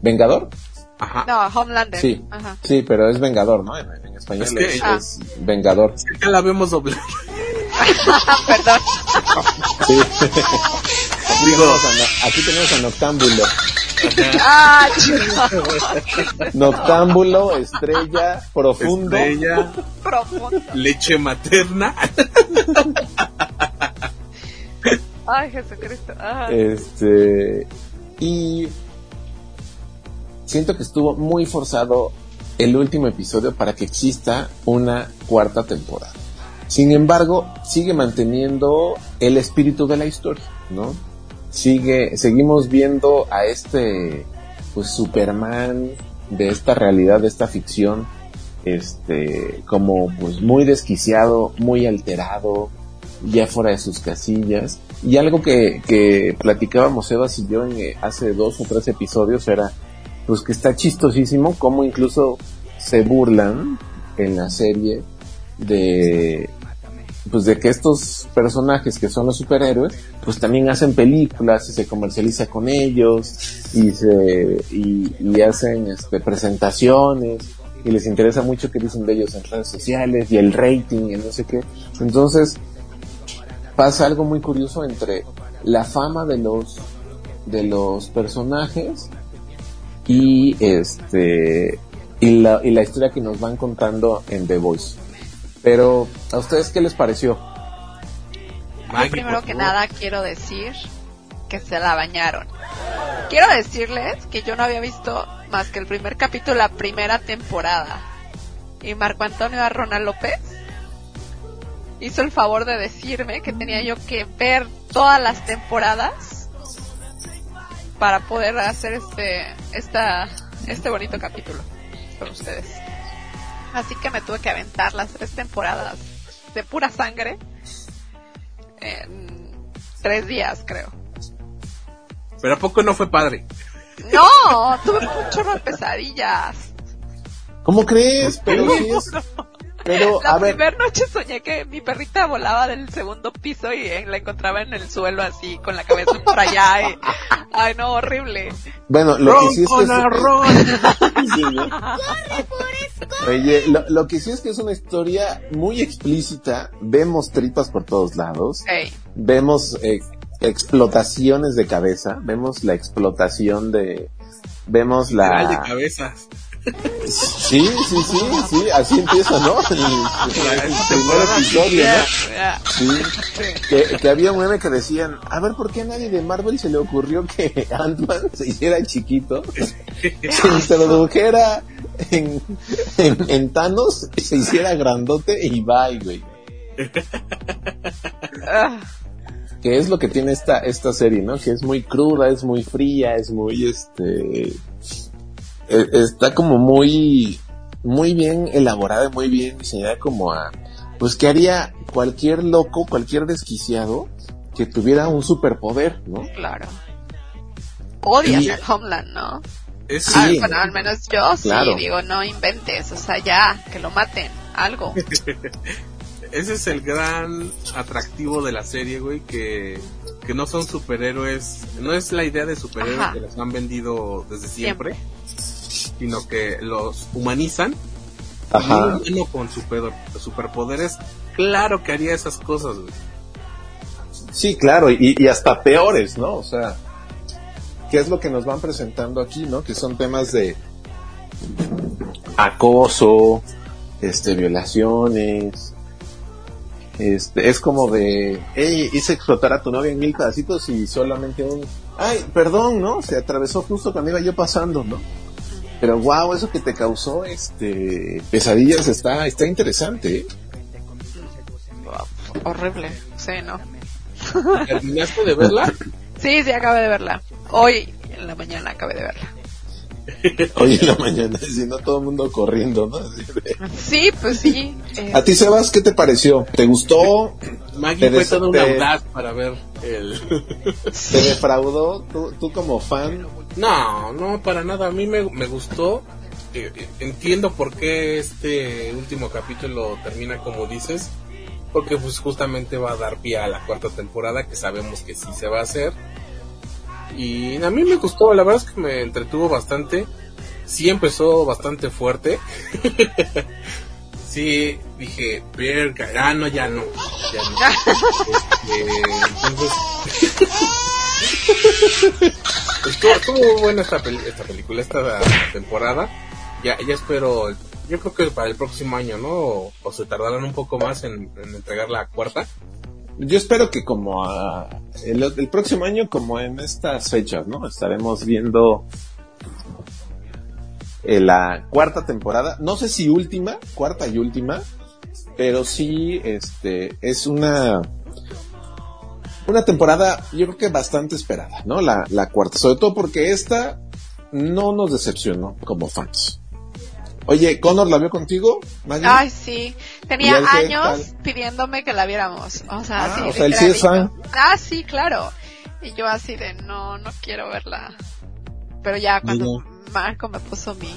¿Vengador? Ajá. No, Homelander. Sí, sí, pero es Vengador, ¿no? En, español es, es, Vengador. Es que la vemos doble. Perdón. Sí. aquí tenemos a Noctámbulo. Ah, Noctámbulo, estrella, profundo. Estrella, profundo. leche materna. Ay, Jesucristo. Este. Y. Siento que estuvo muy forzado el último episodio para que exista una cuarta temporada. Sin embargo, sigue manteniendo el espíritu de la historia, ¿no? Sigue, seguimos viendo a este, pues, Superman de esta realidad, de esta ficción, este, como, pues, muy desquiciado, muy alterado, ya fuera de sus casillas. Y algo que, que platicábamos Evas y yo en, eh, hace dos o tres episodios era, pues, que está chistosísimo como incluso se burlan en la serie de pues de que estos personajes que son los superhéroes, pues también hacen películas y se comercializa con ellos y se y, hacen este presentaciones y les interesa mucho que dicen de ellos en redes sociales y el rating y no sé qué. Entonces pasa algo muy curioso entre la fama de los de los personajes y este y la, y la historia que nos van contando en The Voice. Pero, ¿a ustedes qué les pareció? primero que nada quiero decir que se la bañaron. Quiero decirles que yo no había visto más que el primer capítulo, la primera temporada. Y Marco Antonio Arrona López hizo el favor de decirme que tenía yo que ver todas las temporadas para poder hacer este, esta, este bonito capítulo con ustedes. Así que me tuve que aventar las tres temporadas de pura sangre en tres días, creo. Pero ¿a poco no fue padre? No, tuve mucho más pesadillas. ¿Cómo crees? Pero sí es... Pero, la a primera noche soñé que mi perrita volaba del segundo piso y la encontraba en el suelo así, con la cabeza por allá. Y... Ay, no, horrible. Bueno, lo que sí es que... Oye, lo, que sí es que es una historia muy explícita. Vemos tripas por todos lados. Vemos eh, explotaciones de cabeza. Vemos la explotación de... Vemos la... de cabezas. Sí, sí, sí, sí, así empieza, ¿no? El, primer episodio, ¿no? Sí. Que, había un meme que decían, a ver, ¿por qué a nadie de Marvel se le ocurrió que Ant-Man se hiciera chiquito? Se introdujera en, en, en Thanos, se hiciera grandote y bye, güey. que es lo que tiene esta, esta serie, ¿no? Que es muy cruda, es muy fría, es muy, este, está como muy, muy bien elaborada, muy bien diseñada como a, pues que haría cualquier loco, cualquier desquiciado que tuviera un superpoder, ¿no? Claro. Odias el Homeland, ¿no? Sí. Ah, bueno, al menos yo sí digo, no inventes, o sea, ya, que lo maten, algo. Ese es el gran atractivo de la serie, güey, que, que no son superhéroes, no es la idea de superhéroes que les han vendido desde siempre sino que los humanizan. Ajá. uno con super, superpoderes, claro que haría esas cosas, Sí, claro, y, y, hasta peores, ¿no? O sea, ¿qué es lo que nos van presentando aquí, no? Que son temas de acoso, este, violaciones, Este, es como de, hey, hice explotar a tu novia en mil pedacitos y solamente un, ay, perdón, ¿no? Se atravesó justo cuando iba yo pasando, ¿no? Pero wow, eso que te causó, este, pesadillas está, está interesante, ¿eh? Horrible, sí, ¿no? ¿Terminaste de verla? Sí, sí, acabé de verla. Hoy en la mañana acabé de verla. Hoy en la mañana, si no todo el mundo corriendo, ¿no? Sí, pues sí. Eh, ¿A ti, Sebas, qué te pareció? ¿Te gustó? Maggie ¿Te fue toda una audaz para ver el... ¿Te defraudó? ¿Tú, tú como fan? No, no, para nada. A mí me, me gustó. Eh, eh, entiendo por qué este último capítulo termina como dices. Porque pues justamente va a dar pie a la cuarta temporada que sabemos que sí se va a hacer. Y a mí me gustó, la verdad es que me entretuvo bastante. Sí empezó bastante fuerte. sí, dije, verga, ah, no, ya no. Ya no. Este, entonces... Estuvo, estuvo buena esta, película, esta temporada. Ya, ya espero, yo creo que para el próximo año, ¿no? O, se tardarán un poco más en, en entregar la cuarta. Yo espero que como el, el próximo año, como en estas fechas, ¿no? Estaremos viendo eh, la cuarta temporada. No sé si última, cuarta y última, pero sí, este, es una una temporada, yo creo que bastante esperada, ¿no? La, la cuarta, sobre todo porque esta no nos decepcionó como fans. Oye, Connor, ¿la vio contigo? Maggie? Ay, sí. ¿Y Tenía años pidiéndome que la viéramos. O sea, Ah, sí, o sea, él sí es literalito. Ah, sí, claro. Y yo así de, no, no quiero verla. Pero ya cuando Marco me puso mi,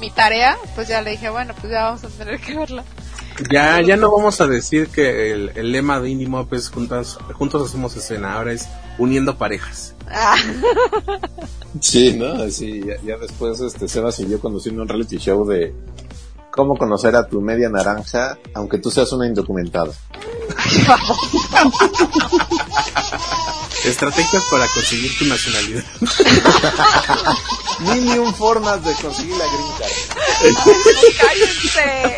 mi tarea, pues ya le dije, bueno, pues ya vamos a tener que verla. Ya, ya no vamos a decir que el, el lema de Indie Mop es juntas, juntos hacemos escena, ahora es uniendo parejas. Ah. Sí, ¿no? Sí, ya, ya después este Sebas y yo conduciendo un reality show de cómo conocer a tu media naranja, aunque tú seas una indocumentada. Estrategias para conseguir tu nacionalidad. Un formas de conseguir la green card. ¡Cállense!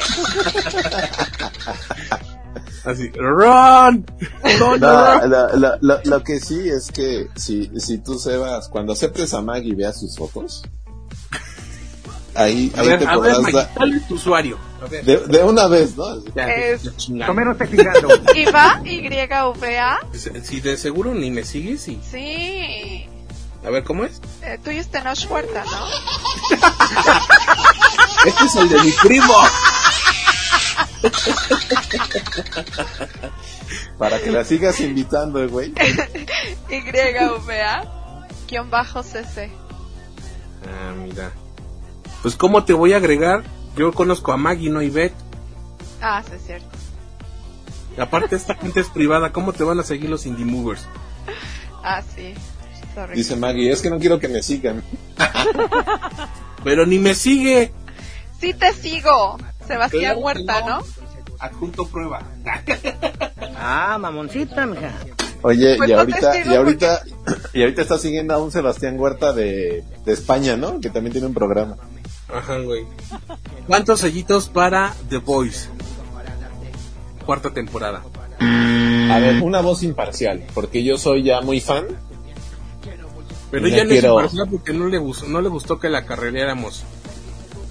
Así, run. No, No, lo, lo- lo- lo que sí es que si, si tú, Sebas, cuando aceptes a Maggie y veas sus fotos, ahí, A ahí ver, te a ver, podrás Maggie, dar ¿cuál es tu usuario? A ver. de, de una vez, ¿no? Es-. Tomero está chingando. Iva, YVA. Si de seguro ni me sigues, sí. Sí. A ver, ¿cómo es? Eh, tú y este no Huerta, ¿no? Este es el de mi primo. Para que la sigas invitando, eh, güey. YVA. Guión bajo CC. Ah, mira. Pues, ¿cómo te voy a agregar? Yo conozco a Maggie, no a Ivette. Ah, sí, es cierto. Aparte, esta gente es privada. ¿Cómo te van a seguir los indie movers? Ah, sí. Sorry. Dice Maggie, es que no quiero que me sigan. Pero ni me sigue. Sí te sigo. Sebastián Huerta, no. Adjunto prueba. Ah, mamoncita, mija. Oye, Pues y no ahorita, y ahorita, y ahorita está siguiendo a un Sebastián Huerta de, de España, ¿no? Que también tiene un programa. Ajá, güey. ¿Cuántos sellitos para The Voice? Cuarta temporada. A ver, una voz imparcial, porque yo soy ya muy fan. Pero ya no es quiero- imparcial porque no le gustó, no le gustó que la carrereáramos.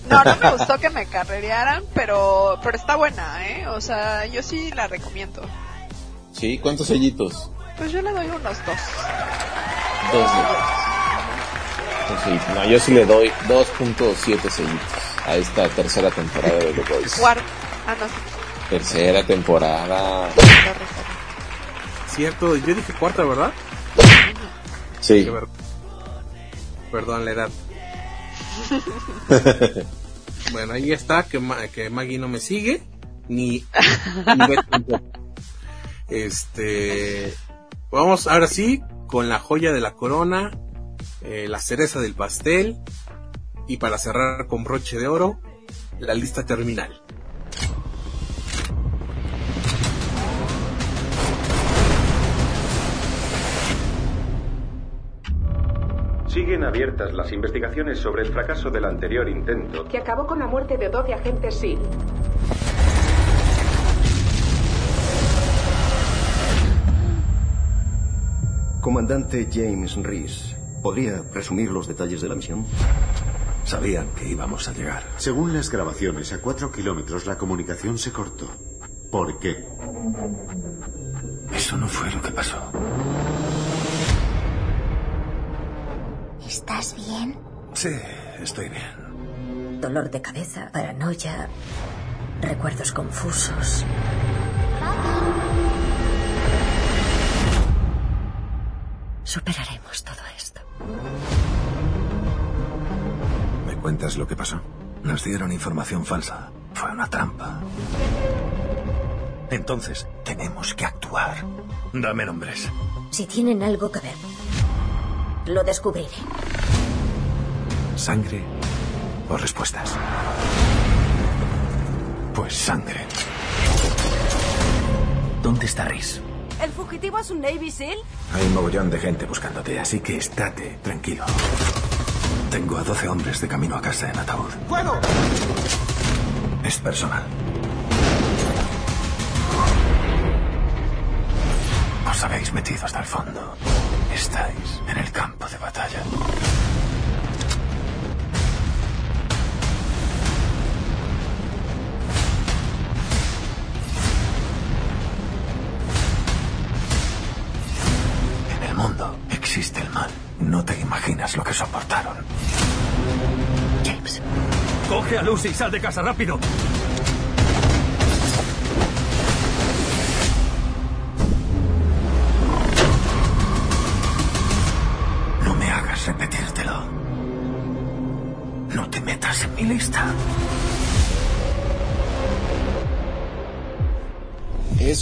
No, no me gustó que me carrerearan, pero, pero está buena, ¿eh? O sea, yo sí la recomiendo. Sí, ¿cuántos sellitos? Pues yo le doy unos dos. Dos No, yo sí le doy 2.7 sellitos a esta tercera temporada de The Voice. Cuarto. Ah, no. Tercera temporada. Cierto, yo dije cuarta, ¿verdad? Sí. Ver- Perdón la edad. bueno, ahí está, que, Ma- que Maggie no me sigue, ni. Este, vamos ahora sí con la joya de la corona, eh, la cereza del pastel y para cerrar con broche de oro, la lista terminal. Siguen abiertas las investigaciones sobre el fracaso del anterior intento. Que acabó con la muerte de 12 agentes SIL. Comandante James Reese, ¿podría resumir los detalles de la misión? Sabían que íbamos a llegar. Según las grabaciones, a cuatro kilómetros la comunicación se cortó. ¿Por qué? Eso no fue lo que pasó. ¿Estás bien? Sí, estoy bien. Dolor de cabeza, paranoia, recuerdos confusos. Superaremos todo esto. ¿Me cuentas lo que pasó? Nos dieron información falsa. Fue una trampa. Entonces, tenemos que actuar. Dame nombres. Si tienen algo que ver, lo descubriré. ¿Sangre o respuestas? Pues sangre. ¿Dónde está Rhys? ¿El fugitivo es un Navy SEAL? Hay un mogollón de gente buscándote, así que estate tranquilo. Tengo a 12 hombres de camino a casa en ataúd. ¡Fuego! Es personal. Os habéis metido hasta el fondo. Estáis en el campo de batalla. Existe el mal. No te imaginas lo que soportaron. James. Coge a Lucy y sal de casa rápido.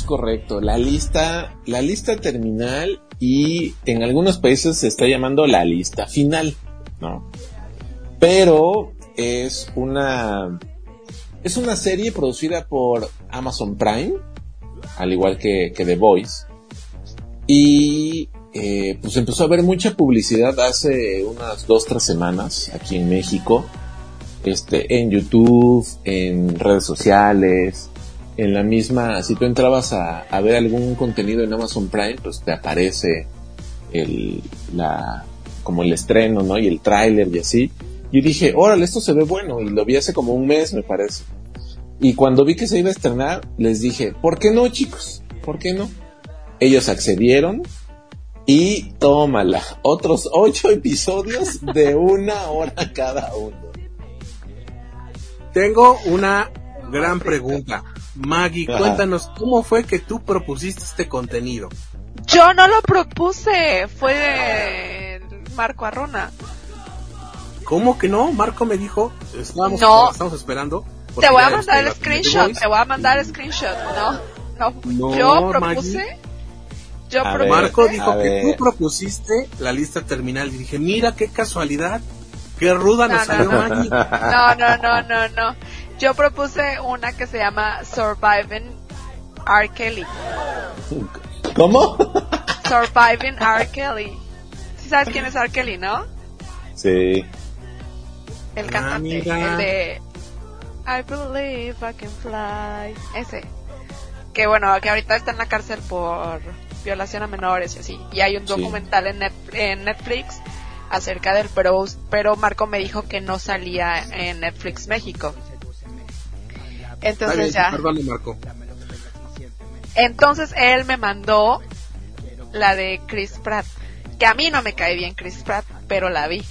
Correcto, la lista, la lista terminal y en algunos países se está llamando la lista final, ¿no? Pero es una es una serie producida por Amazon Prime, al igual que, que The Voice, y eh, pues empezó a haber mucha publicidad hace unas dos tres semanas aquí en México, este, en YouTube, en redes sociales, en la misma, si tú entrabas a, ver algún contenido en Amazon Prime, pues te aparece el, la, como el estreno, ¿no? Y el tráiler y así. Y dije, órale, esto se ve bueno. Y lo vi hace como un mes, me parece. Y cuando vi que se iba a estrenar, les dije, ¿por qué no, chicos? ¿Por qué no? Ellos accedieron y tómala. Otros ocho episodios de una hora cada uno. Tengo una gran pregunta. Maggie, Ajá. cuéntanos, ¿cómo fue que tú propusiste este contenido? Yo no lo propuse, fue Marco Arrona. ¿Cómo que no? Marco me dijo, estábamos, no. estamos esperando. Te voy a mandar el screenshot, te voy a mandar el screenshot, no, no, no yo propuse, Maggie. yo a propuse. Marco dijo que tú propusiste la lista terminal y dije, mira qué casualidad, qué ruda no, nos no, salió no. Maggie. No, no, no, no, no. Yo propuse una que se llama Surviving R. Kelly. ¿Cómo? Surviving R. Kelly. ¿Sí sabes quién es R. Kelly, no? Sí. El Ah, cantante, mira. el de I believe I can fly. Ese. Que bueno, que ahorita está en la cárcel por violación a menores y así. Y hay un Sí. documental en, Net- en Netflix acerca del pero, pero Marco me dijo que no salía en Netflix México. Bien, Entonces ya. perdón, Marco. Entonces él me mandó la de Chris Pratt. Que a mí no me cae bien Chris Pratt, pero la vi.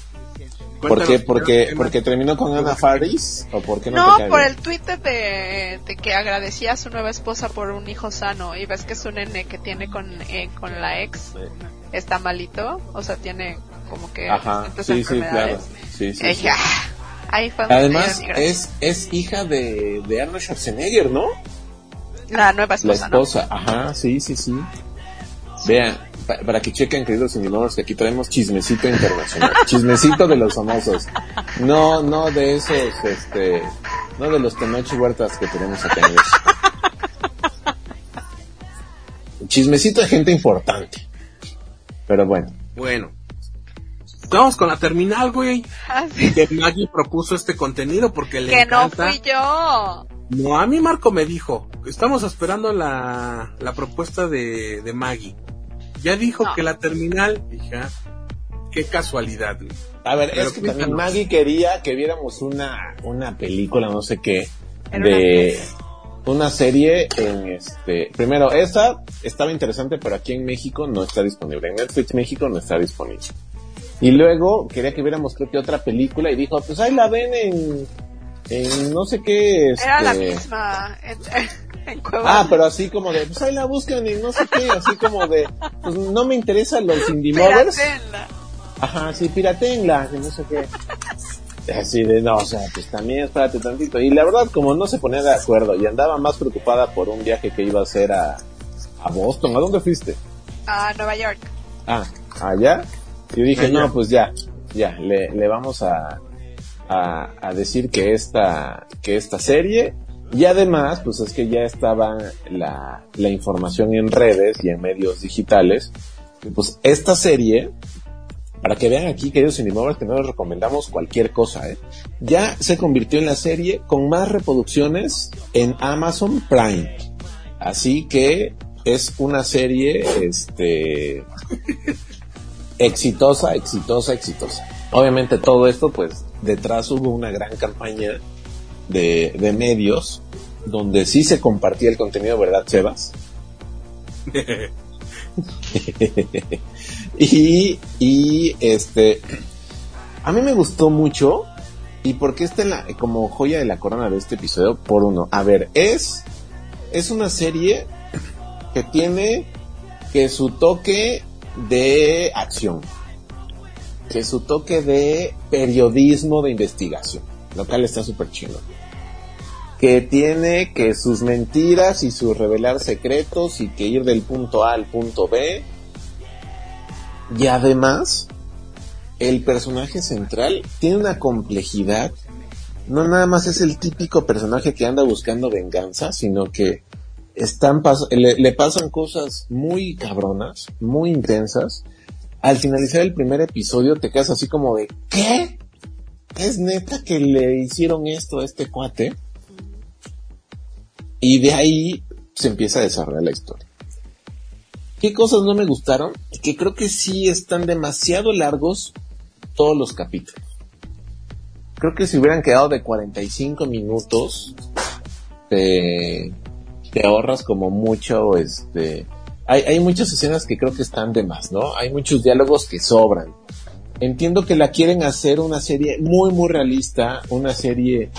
¿Por qué? Porque, ¿qué porque terminó con Ana Faris o por qué no, No, te cae por bien? el Twitter de, de que agradecía a su nueva esposa por un hijo sano. Y ves que su nene que tiene con, eh, con la ex está malito. O sea, tiene como que Ajá, sí, sí, claro. Sí, sí, sí. "Ah", ahí fue donde Además, es, es hija de, de Arnold Schwarzenegger, ¿no? la nueva La esposa, ¿no? esposa, ajá, sí, sí, sí. Vean, pa- para que chequen, queridos cinemógrafos, que aquí traemos chismecito internacional. chismecito de los famosos. No, no de esos, este, no de los Tenoch Huertas que tenemos acá en. Chismecito de gente importante. Pero bueno. Bueno. Vamos con la terminal, güey. Ah, sí. Que Maggie propuso este contenido porque le Que no encanta. fui yo. No, a mí Marco me dijo, estamos esperando la, la propuesta de, de Maggie. ya dijo que la terminal, hija, qué casualidad. güey. A ver, Pero es que también Maggie quería que viéramos una, una película, no sé qué, Era de una serie en este, primero, esa estaba interesante, pero aquí en México no está disponible. En Netflix México no está disponible. Y luego quería que viéramos creo que otra película y dijo, pues ahí la ven en, en no sé qué, este... Era la misma en, en. Ah, pero así como de, pues ahí la buscan y no sé qué, así como de, pues no me interesan los indie movers. Ajá, sí, piratenla, que no sé qué. Así de, no, o sea, pues también espérate tantito. Y la verdad, como no se ponía de acuerdo y andaba más preocupada por un viaje que iba a hacer a, a Boston. ¿A dónde fuiste? A Nueva York. Ah, allá. Yo dije, Allá. no, pues ya, ya, le, le vamos a, a, a decir que esta, que esta serie, y además, pues es que ya estaba la, la información en redes y en medios digitales, y pues esta serie, para que vean aquí, queridos cinemovers, que no les recomendamos cualquier cosa, ¿eh? ya se convirtió en la serie con más reproducciones en Amazon Prime. Así que es una serie, este, exitosa, exitosa, exitosa. Obviamente todo esto, pues detrás hubo una gran campaña de, de medios donde sí se compartía el contenido, ¿verdad, Sebas? y, y este, a mí me gustó mucho y porque esta es la, como joya de la corona de este episodio, por uno, a ver, es, es una serie que tiene que su toque de acción, que su toque de periodismo de investigación, lo cual está súper chido. Que tiene que sus mentiras y su revelar secretos y que ir del punto A al punto B. Y además, el personaje central tiene una complejidad. No nada más es el típico personaje que anda buscando venganza, sino que están le pasan cosas muy cabronas, muy intensas. Al finalizar el primer episodio te quedas así como de ¿qué? ¿Es neta que le hicieron esto a este cuate? Y de ahí se empieza a desarrollar la historia. ¿Qué cosas no me gustaron? Que creo que sí están demasiado largos todos los capítulos. Creo que si hubieran quedado de 45 minutos, te, te ahorras como mucho, este, hay, hay muchas escenas que creo que están de más, ¿no? Hay muchos diálogos que sobran. Entiendo que la quieren hacer una serie muy, muy realista, una serie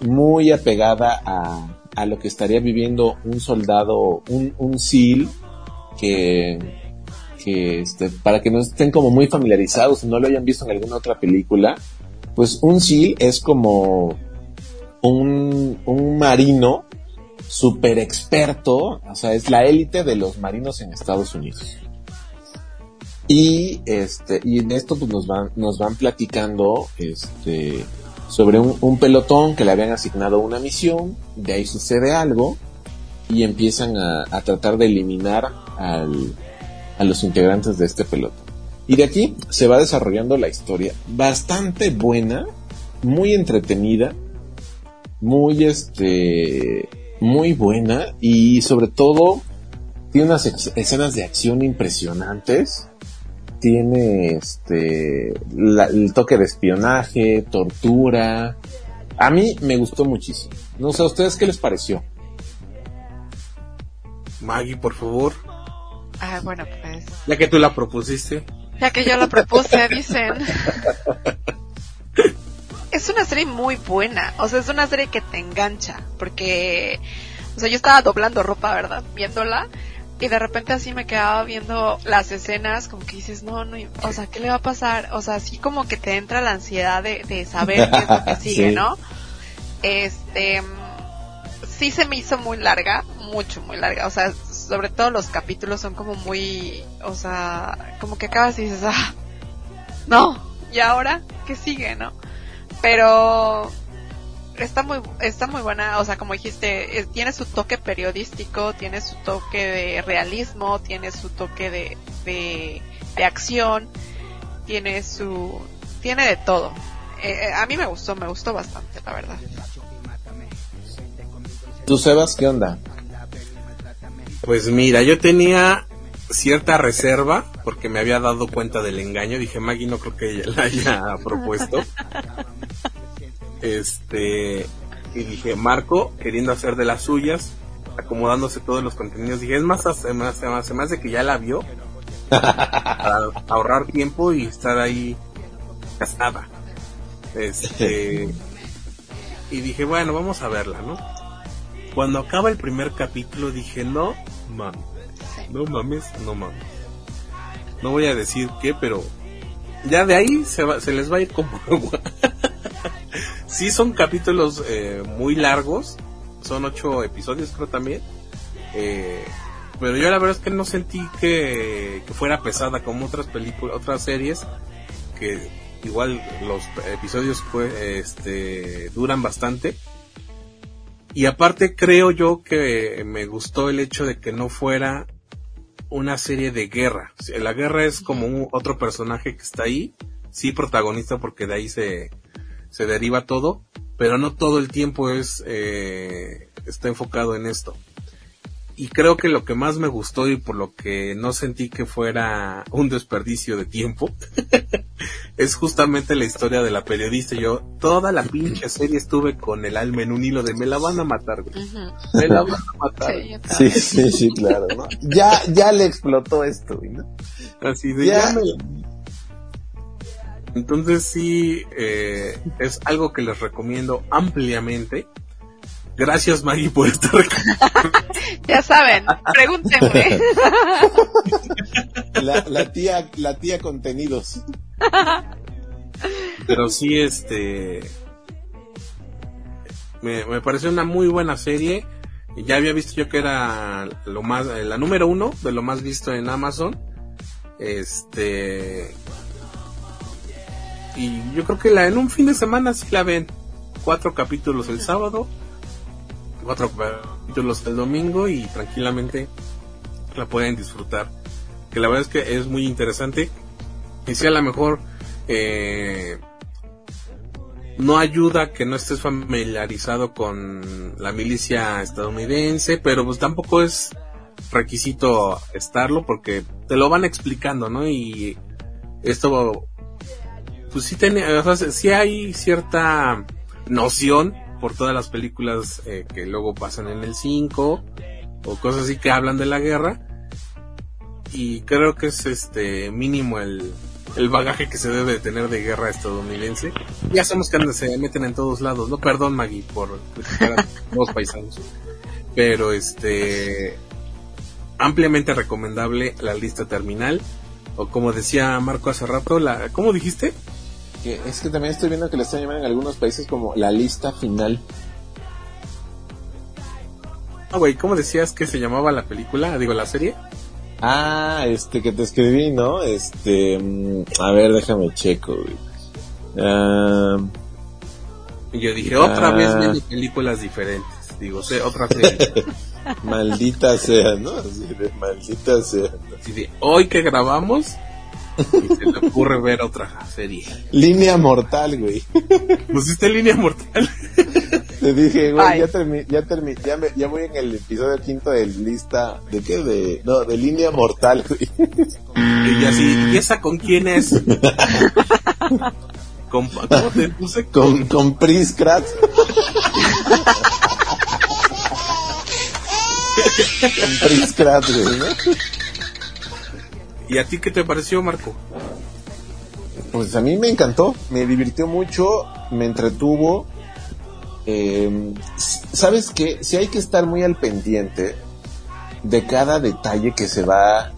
muy apegada a, a lo que estaría viviendo un soldado, un, un SEAL, que, que este, para que no estén como muy familiarizados, no lo hayan visto en alguna otra película, pues un SEAL es como un, un marino super experto, o sea, es la élite de los marinos en Estados Unidos. Y este, y en esto pues nos van, nos van platicando este sobre un, un pelotón que le habían asignado una misión, de ahí sucede algo, y empiezan a, a tratar de eliminar al, a los integrantes de este pelotón. Y de aquí se va desarrollando la historia bastante buena, muy entretenida, muy este muy buena y sobre todo tiene unas escenas de acción impresionantes tiene este la- el toque de espionaje tortura a mí me gustó muchísimo no sé a ustedes qué les pareció Maggie, por favor, Ah, bueno, pues. ya que tú la propusiste. Ya que yo lo propuse, dicen. Es una serie muy buena. O sea, es una serie que te engancha. Porque. O sea, yo estaba doblando ropa, ¿verdad? Viéndola. Y de repente así me quedaba viendo las escenas. Como que dices, no, no. O sea, ¿qué le va a pasar? O sea, así como que te entra la ansiedad de, de saber qué es lo que sigue, Sí. ¿no? Este. Sí se me hizo muy larga. Mucho, muy larga. O sea, sobre todo los capítulos son como muy. O sea, como que acabas y dices, ah, no, ¿y ahora qué sigue, no? Pero está muy está muy buena, o sea, como dijiste, eh, tiene su toque periodístico, tiene su toque de realismo, tiene su toque de de, de acción, tiene su tiene de todo. Eh, eh, a mí me gustó, me gustó bastante, la verdad. tú Sebas qué onda Pues mira, yo tenía cierta reserva porque me había dado cuenta del engaño. Dije, Maggie no creo que ella la haya propuesto. Este, y dije, Marco queriendo hacer de las suyas, acomodándose todos los contenidos. Dije, es más, se me, hace, me hace que ya la vio para ahorrar tiempo y estar ahí casada. Este, y dije, bueno, vamos a verla, ¿no? Cuando acaba el primer capítulo dije, no mames, no mames, no mames. No voy a decir qué, pero ya de ahí se, va, se les va a ir como agua. Sí son capítulos eh, muy largos, son ocho episodios creo también. Eh, pero yo la verdad es que no sentí que, que fuera pesada como otras películas, otras series que igual los episodios pues, este, duran bastante y aparte creo yo que me gustó el hecho de que no fuera una serie de guerra. La guerra es como un, otro personaje que está ahí, sí protagonista porque de ahí se, se deriva todo, pero no todo el tiempo es, eh, está enfocado en esto. Y creo que lo que más me gustó y por lo que no sentí que fuera un desperdicio de tiempo es justamente la historia de la periodista. Yo toda la pinche serie estuve con el alma en un hilo de me la van a matar, güey. Me la van a matar. Sí, sí, sí, claro, ¿no? Ya, ya le explotó esto, güey, ¿no? Así de ya, me Entonces sí, eh, es algo que les recomiendo ampliamente. Gracias Maggie por estar Ya saben, pregúntenme. La, la, tía, la tía contenidos. Pero sí, este, me, me pareció una muy buena serie. Ya había visto yo que era lo más, la número uno de lo más visto en Amazon. Este, y yo creo que la en un fin de semana sí la ven. Cuatro capítulos el sábado cuatro capítulos el domingo y tranquilamente la pueden disfrutar. Que la verdad es que es muy interesante. Y si a lo mejor eh, no ayuda que no estés familiarizado con la milicia estadounidense, pero pues tampoco es requisito estarlo porque te lo van explicando, ¿no? Y esto, pues sí, tiene, o hay cierta noción por todas las películas eh, que luego pasan en el 5 o cosas así que hablan de la guerra y creo que es este mínimo el, el bagaje que se debe de tener de guerra estadounidense. Ya sabemos que se meten en todos lados, no perdón Maggie por criticar los paisanos, pero este ampliamente recomendable la lista terminal o como decía Marco hace rato, la ¿cómo dijiste? Es que también estoy viendo que le están llamando en algunos países como la lista final. Ah, güey, ¿cómo decías que se llamaba la película? Digo, la serie. Ah, este que te escribí, ¿no? Este, mm, a ver, déjame checo, güey. Ah, y yo dije, otra vez ah. viendo películas diferentes. Digo, sé, otra serie. maldita sea, ¿no? maldita sea. hoy que grabamos, y se le ocurre ver otra serie. Línea mortal, güey. ¿Pusiste línea mortal? Te dije, güey, ya terminé, ya, termi ya, me, ya voy en el episodio quinto de lista, ¿de qué? De, no, de línea mortal, güey. Y así, ¿y esa con quién es? ¿Con, ¿Cómo te puse? Con, con Prince Krat. con Prince Krat, güey, ¿no? ¿Y a ti qué te pareció, Marco? Pues a mí me encantó, me divirtió mucho, me entretuvo. Em, ¿Sabes qué? Si hay que estar muy al pendiente de cada detalle que se va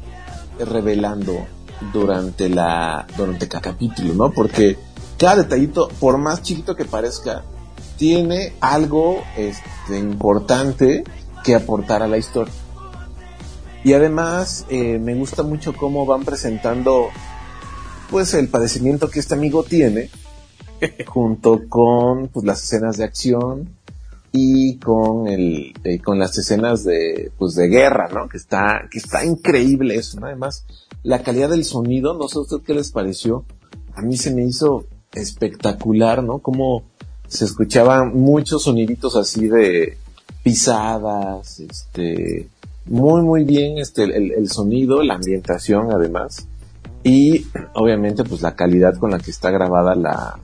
revelando durante la durante cada capítulo, ¿no? Porque cada detallito, por más chiquito que parezca, tiene algo este, importante que aportar a la historia. Y además eh, me gusta mucho cómo van presentando pues el padecimiento que este amigo tiene junto con pues, las escenas de acción y con el eh, con las escenas de pues de guerra no que está que está increíble eso ¿no? además la calidad del sonido no sé a usted qué les pareció a mí se me hizo espectacular no como se escuchaban muchos soniditos así de pisadas este muy muy bien este el, el sonido, la ambientación además y obviamente pues la calidad con la que está grabada la,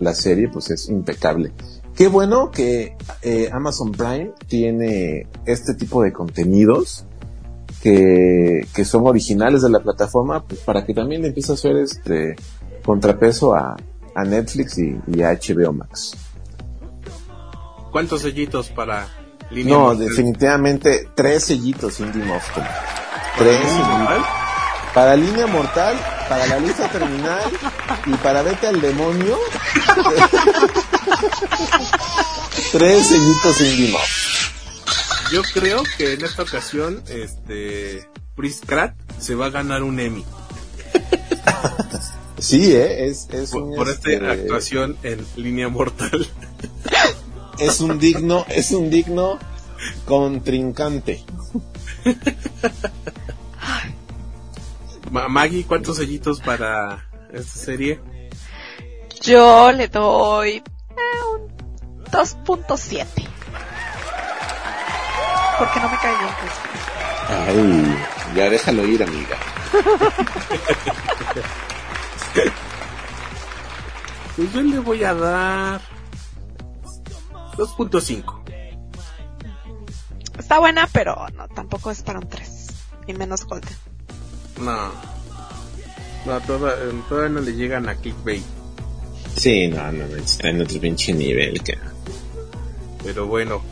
la serie pues es impecable. Qué bueno que eh, Amazon Prime tiene este tipo de contenidos que, que son originales de la plataforma pues, para que también empiece a hacer este contrapeso a, a Netflix y, y a HBO Max. ¿Cuántos sellitos para línea No, definitivamente tres sellitos Indie Moscow. Tres sellitos. Para Línea Mortal, para la lista terminal y para Vete al Demonio. tres sellitos Indie Moscow. Yo creo que en esta ocasión, este, Chris Pratt se va a ganar un Emmy Sí, eh, es, es por, un, por esta este, actuación en línea mortal. es un digno, es un digno contrincante. Ma- Maggie, ¿cuántos sellitos para esta serie? Yo le doy eh, un 2.7. Porque no me cae bien. pues. Ay, ya déjalo ir, amiga. Pues yo le voy a dar 2.5. Está buena, pero no, tampoco es para un 3. Y menos Golden. No. No, toda- todavía no le llegan a clickbait. Sí, no, no, no, está en otro pinche nivel, que Pero bueno,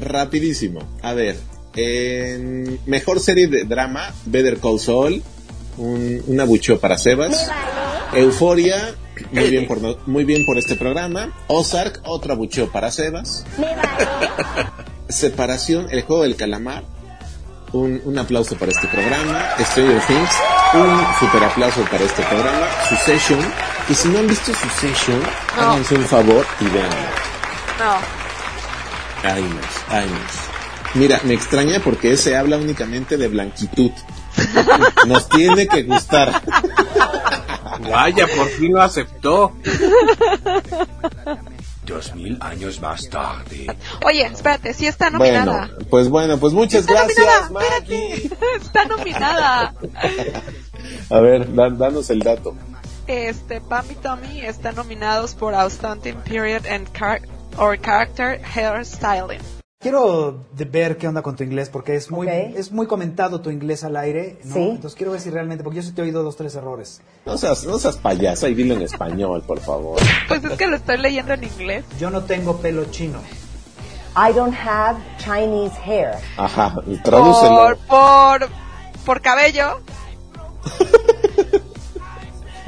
Rapidísimo. A ver, en mejor serie de drama, Better Call Saul, un, un abucheo para Sebas. Euforia, muy bien por no- muy bien por este programa. Ozark, otro abucheo para Sebas. Separación, el juego del calamar. Un, un aplauso para este programa. Stranger Things, un super aplauso para este programa. Succession, y si no han visto Succession, No. háganse un favor y veanlo. No. Ay, nos, ay, nos. Mira, me extraña porque ese habla únicamente de blanquitud. Nos tiene que gustar. Vaya, por fin lo aceptó. Dos mil años más tarde. Oye, espérate, sí está Bueno, nominada. pues bueno, pues muchas Está gracias. nominada, espérate. Está nominada. A ver, da- danos el dato. Este, Pam y Tommy están nominados por Outstanding Period and Char or Character Hairstyling. Quiero de ver qué onda con tu inglés, porque es muy, es muy comentado tu inglés al aire, ¿no? Sí. Entonces quiero ver si realmente, porque yo sí te he oído dos, tres errores. No seas, no seas payasa y dilo en español, por favor. Pues es que lo estoy leyendo en inglés. Yo no tengo pelo chino. I don't have Chinese hair. Ajá, Por, tradúcelo. por, por cabello,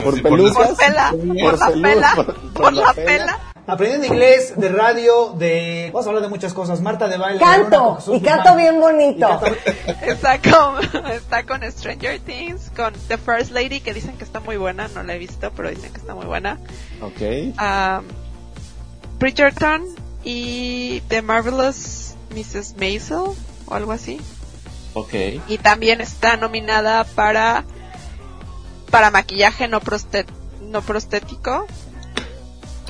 Por por pelucas. pela, por la pela, por- por, por la la pela. Aprendiendo inglés, de radio, de... Vamos a hablar de muchas cosas. Marta de baile. Canto, y canto bien bonito. Está con, está con Stranger Things, con The First Lady, que dicen que está muy buena, no la he visto, pero dicen que está muy buena. Ok. Um, Bridgerton y The Marvelous Mrs. Maisel, o algo así. Ok. Y también está nominada para para maquillaje no, prostet- no prostético.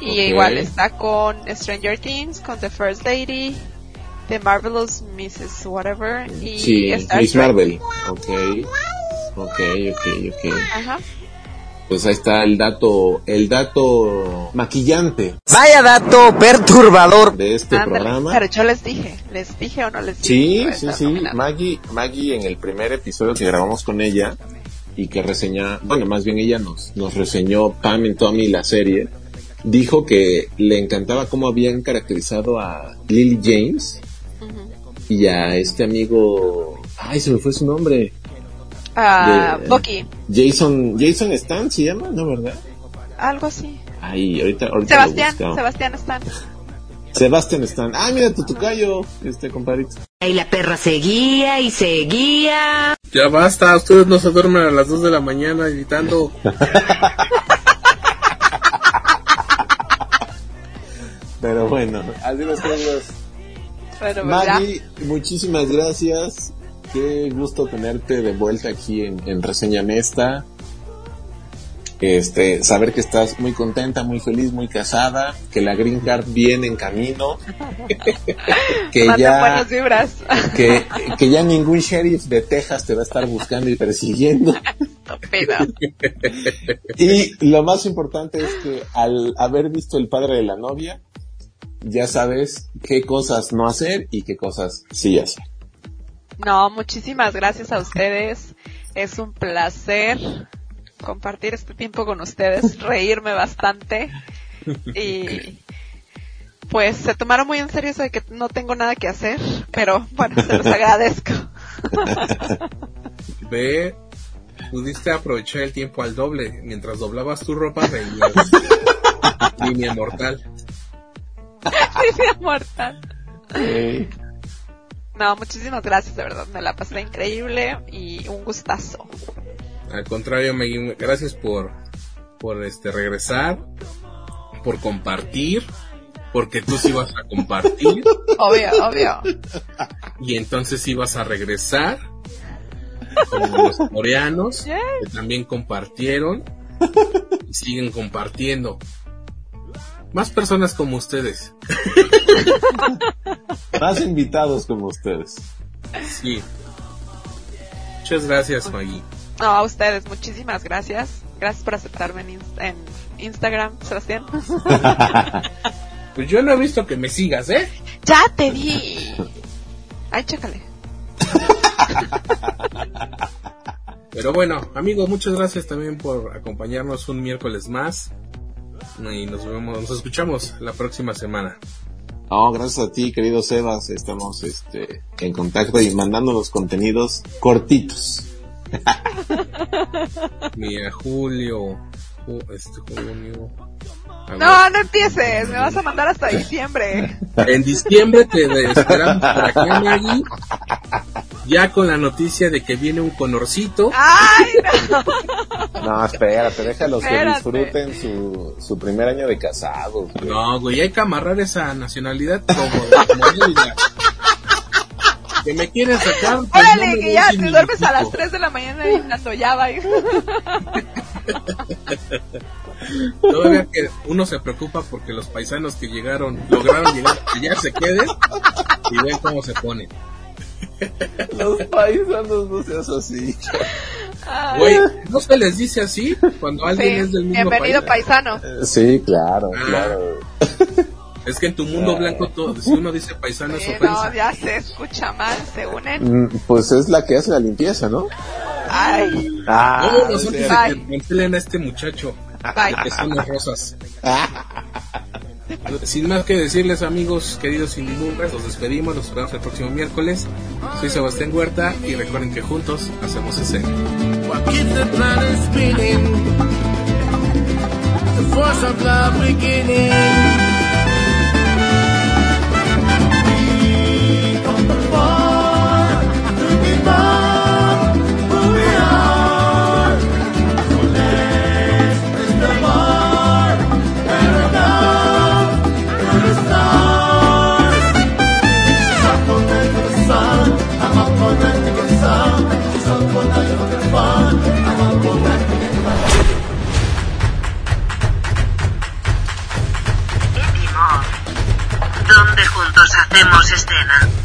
Y Ok. igual está con Stranger Things, con The First Lady, The Marvelous Mrs. Whatever y Sí, Star Miss Trek. Marvel. Ok. Ok, ok, ok. Ajá. Pues ahí está el dato, el dato maquillante Vaya dato perturbador. de este Ándale, programa. Pero yo les dije, les dije o no les dije. Sí, sí, sí. Maggie, Maggie en el primer episodio que grabamos con ella y que reseña, bueno, más bien ella nos, nos reseñó Pam and Tommy la serie, dijo que le encantaba cómo habían caracterizado a Lily James y a este amigo, ay, se me fue su nombre, Ah, de- Bucky, Jason, Jason Stan se llama, ¿no verdad? algo así. Ay, ahorita, ahorita Sebastián, lo. Sebastián Stan. Sebastián Stan. Ah, mira tu tocayo, este compadrito. Y la perra seguía y seguía. Ya basta, ustedes no se duermen a las 2 de la mañana gritando. Pero bueno, adiós amigos. Pero, ¿verdad? Maggie, muchísimas gracias. Qué gusto tenerte de vuelta aquí en, en Reseña Mesta. este, saber que estás muy contenta, muy feliz, muy casada, que la green card viene en camino, que ya, que, que ya ningún sheriff de Texas te va a estar buscando y persiguiendo. y lo más importante es que al haber visto el padre de la novia, ya sabes qué cosas no hacer y qué cosas sí hacer. No, muchísimas gracias a ustedes. Es un placer compartir este tiempo con ustedes, reírme bastante y pues se tomaron muy en serio eso de que no tengo nada que hacer, pero bueno, se los agradezco. Ve, pudiste aprovechar el tiempo al doble, mientras doblabas tu ropa reías. Línea mortal. Mortal. No, muchísimas gracias, de verdad, me la pasé increíble y un gustazo. Al contrario, Maggie, gracias por, por este regresar, por compartir, porque tú sí vas a compartir. obvio, obvio. Y entonces ibas a regresar con los coreanos que también compartieron y siguen compartiendo. Más personas como ustedes. Más invitados como ustedes. Sí. Muchas gracias, Maggie. No, a ustedes, muchísimas gracias. Gracias por aceptarme en, en Instagram, Sebastián. pues yo no he visto que me sigas, ¿eh? Ya te di. Ay, chécale. Pero bueno, amigo, muchas gracias también por acompañarnos un miércoles más. Y nos vemos, nos escuchamos la próxima semana. No, gracias a ti, querido Sebas. Estamos este, en contacto y mandando los contenidos cortitos. Mira, julio, este junio. No, no empieces, me vas a mandar hasta diciembre. En diciembre te esperamos para que Maggie, ya con la noticia de que viene un conorcito. ¡Ay, no! No, espérate, déjalos que disfruten su, su primer año de casados. No, güey, hay que amarrar esa nacionalidad como, como que me quieren sacar. Pues Órale, que ya te duermes a las 3 de la mañana y ya va. Todavía que uno se preocupa porque los paisanos que llegaron, lograron llegar, que ya se queden y ven cómo se ponen. Los paisanos no seas así. Güey, ¿no se les dice así cuando alguien es del mismo Bienvenido paisano. Sí, claro, ah. claro. Es que en tu mundo blanco todo, si uno dice paisano es ofensa. No, ya se escucha mal, se unen. Mm, pues es la que hace la limpieza, ¿no? Ay. Ah, no, nosotros se a este muchacho. Ay. Que son las rosas. Sin más que decirles, amigos, queridos Indimumbers, los despedimos, los esperamos el próximo miércoles. Soy Sebastián Huerta y recuerden que juntos hacemos donde hacemos escena.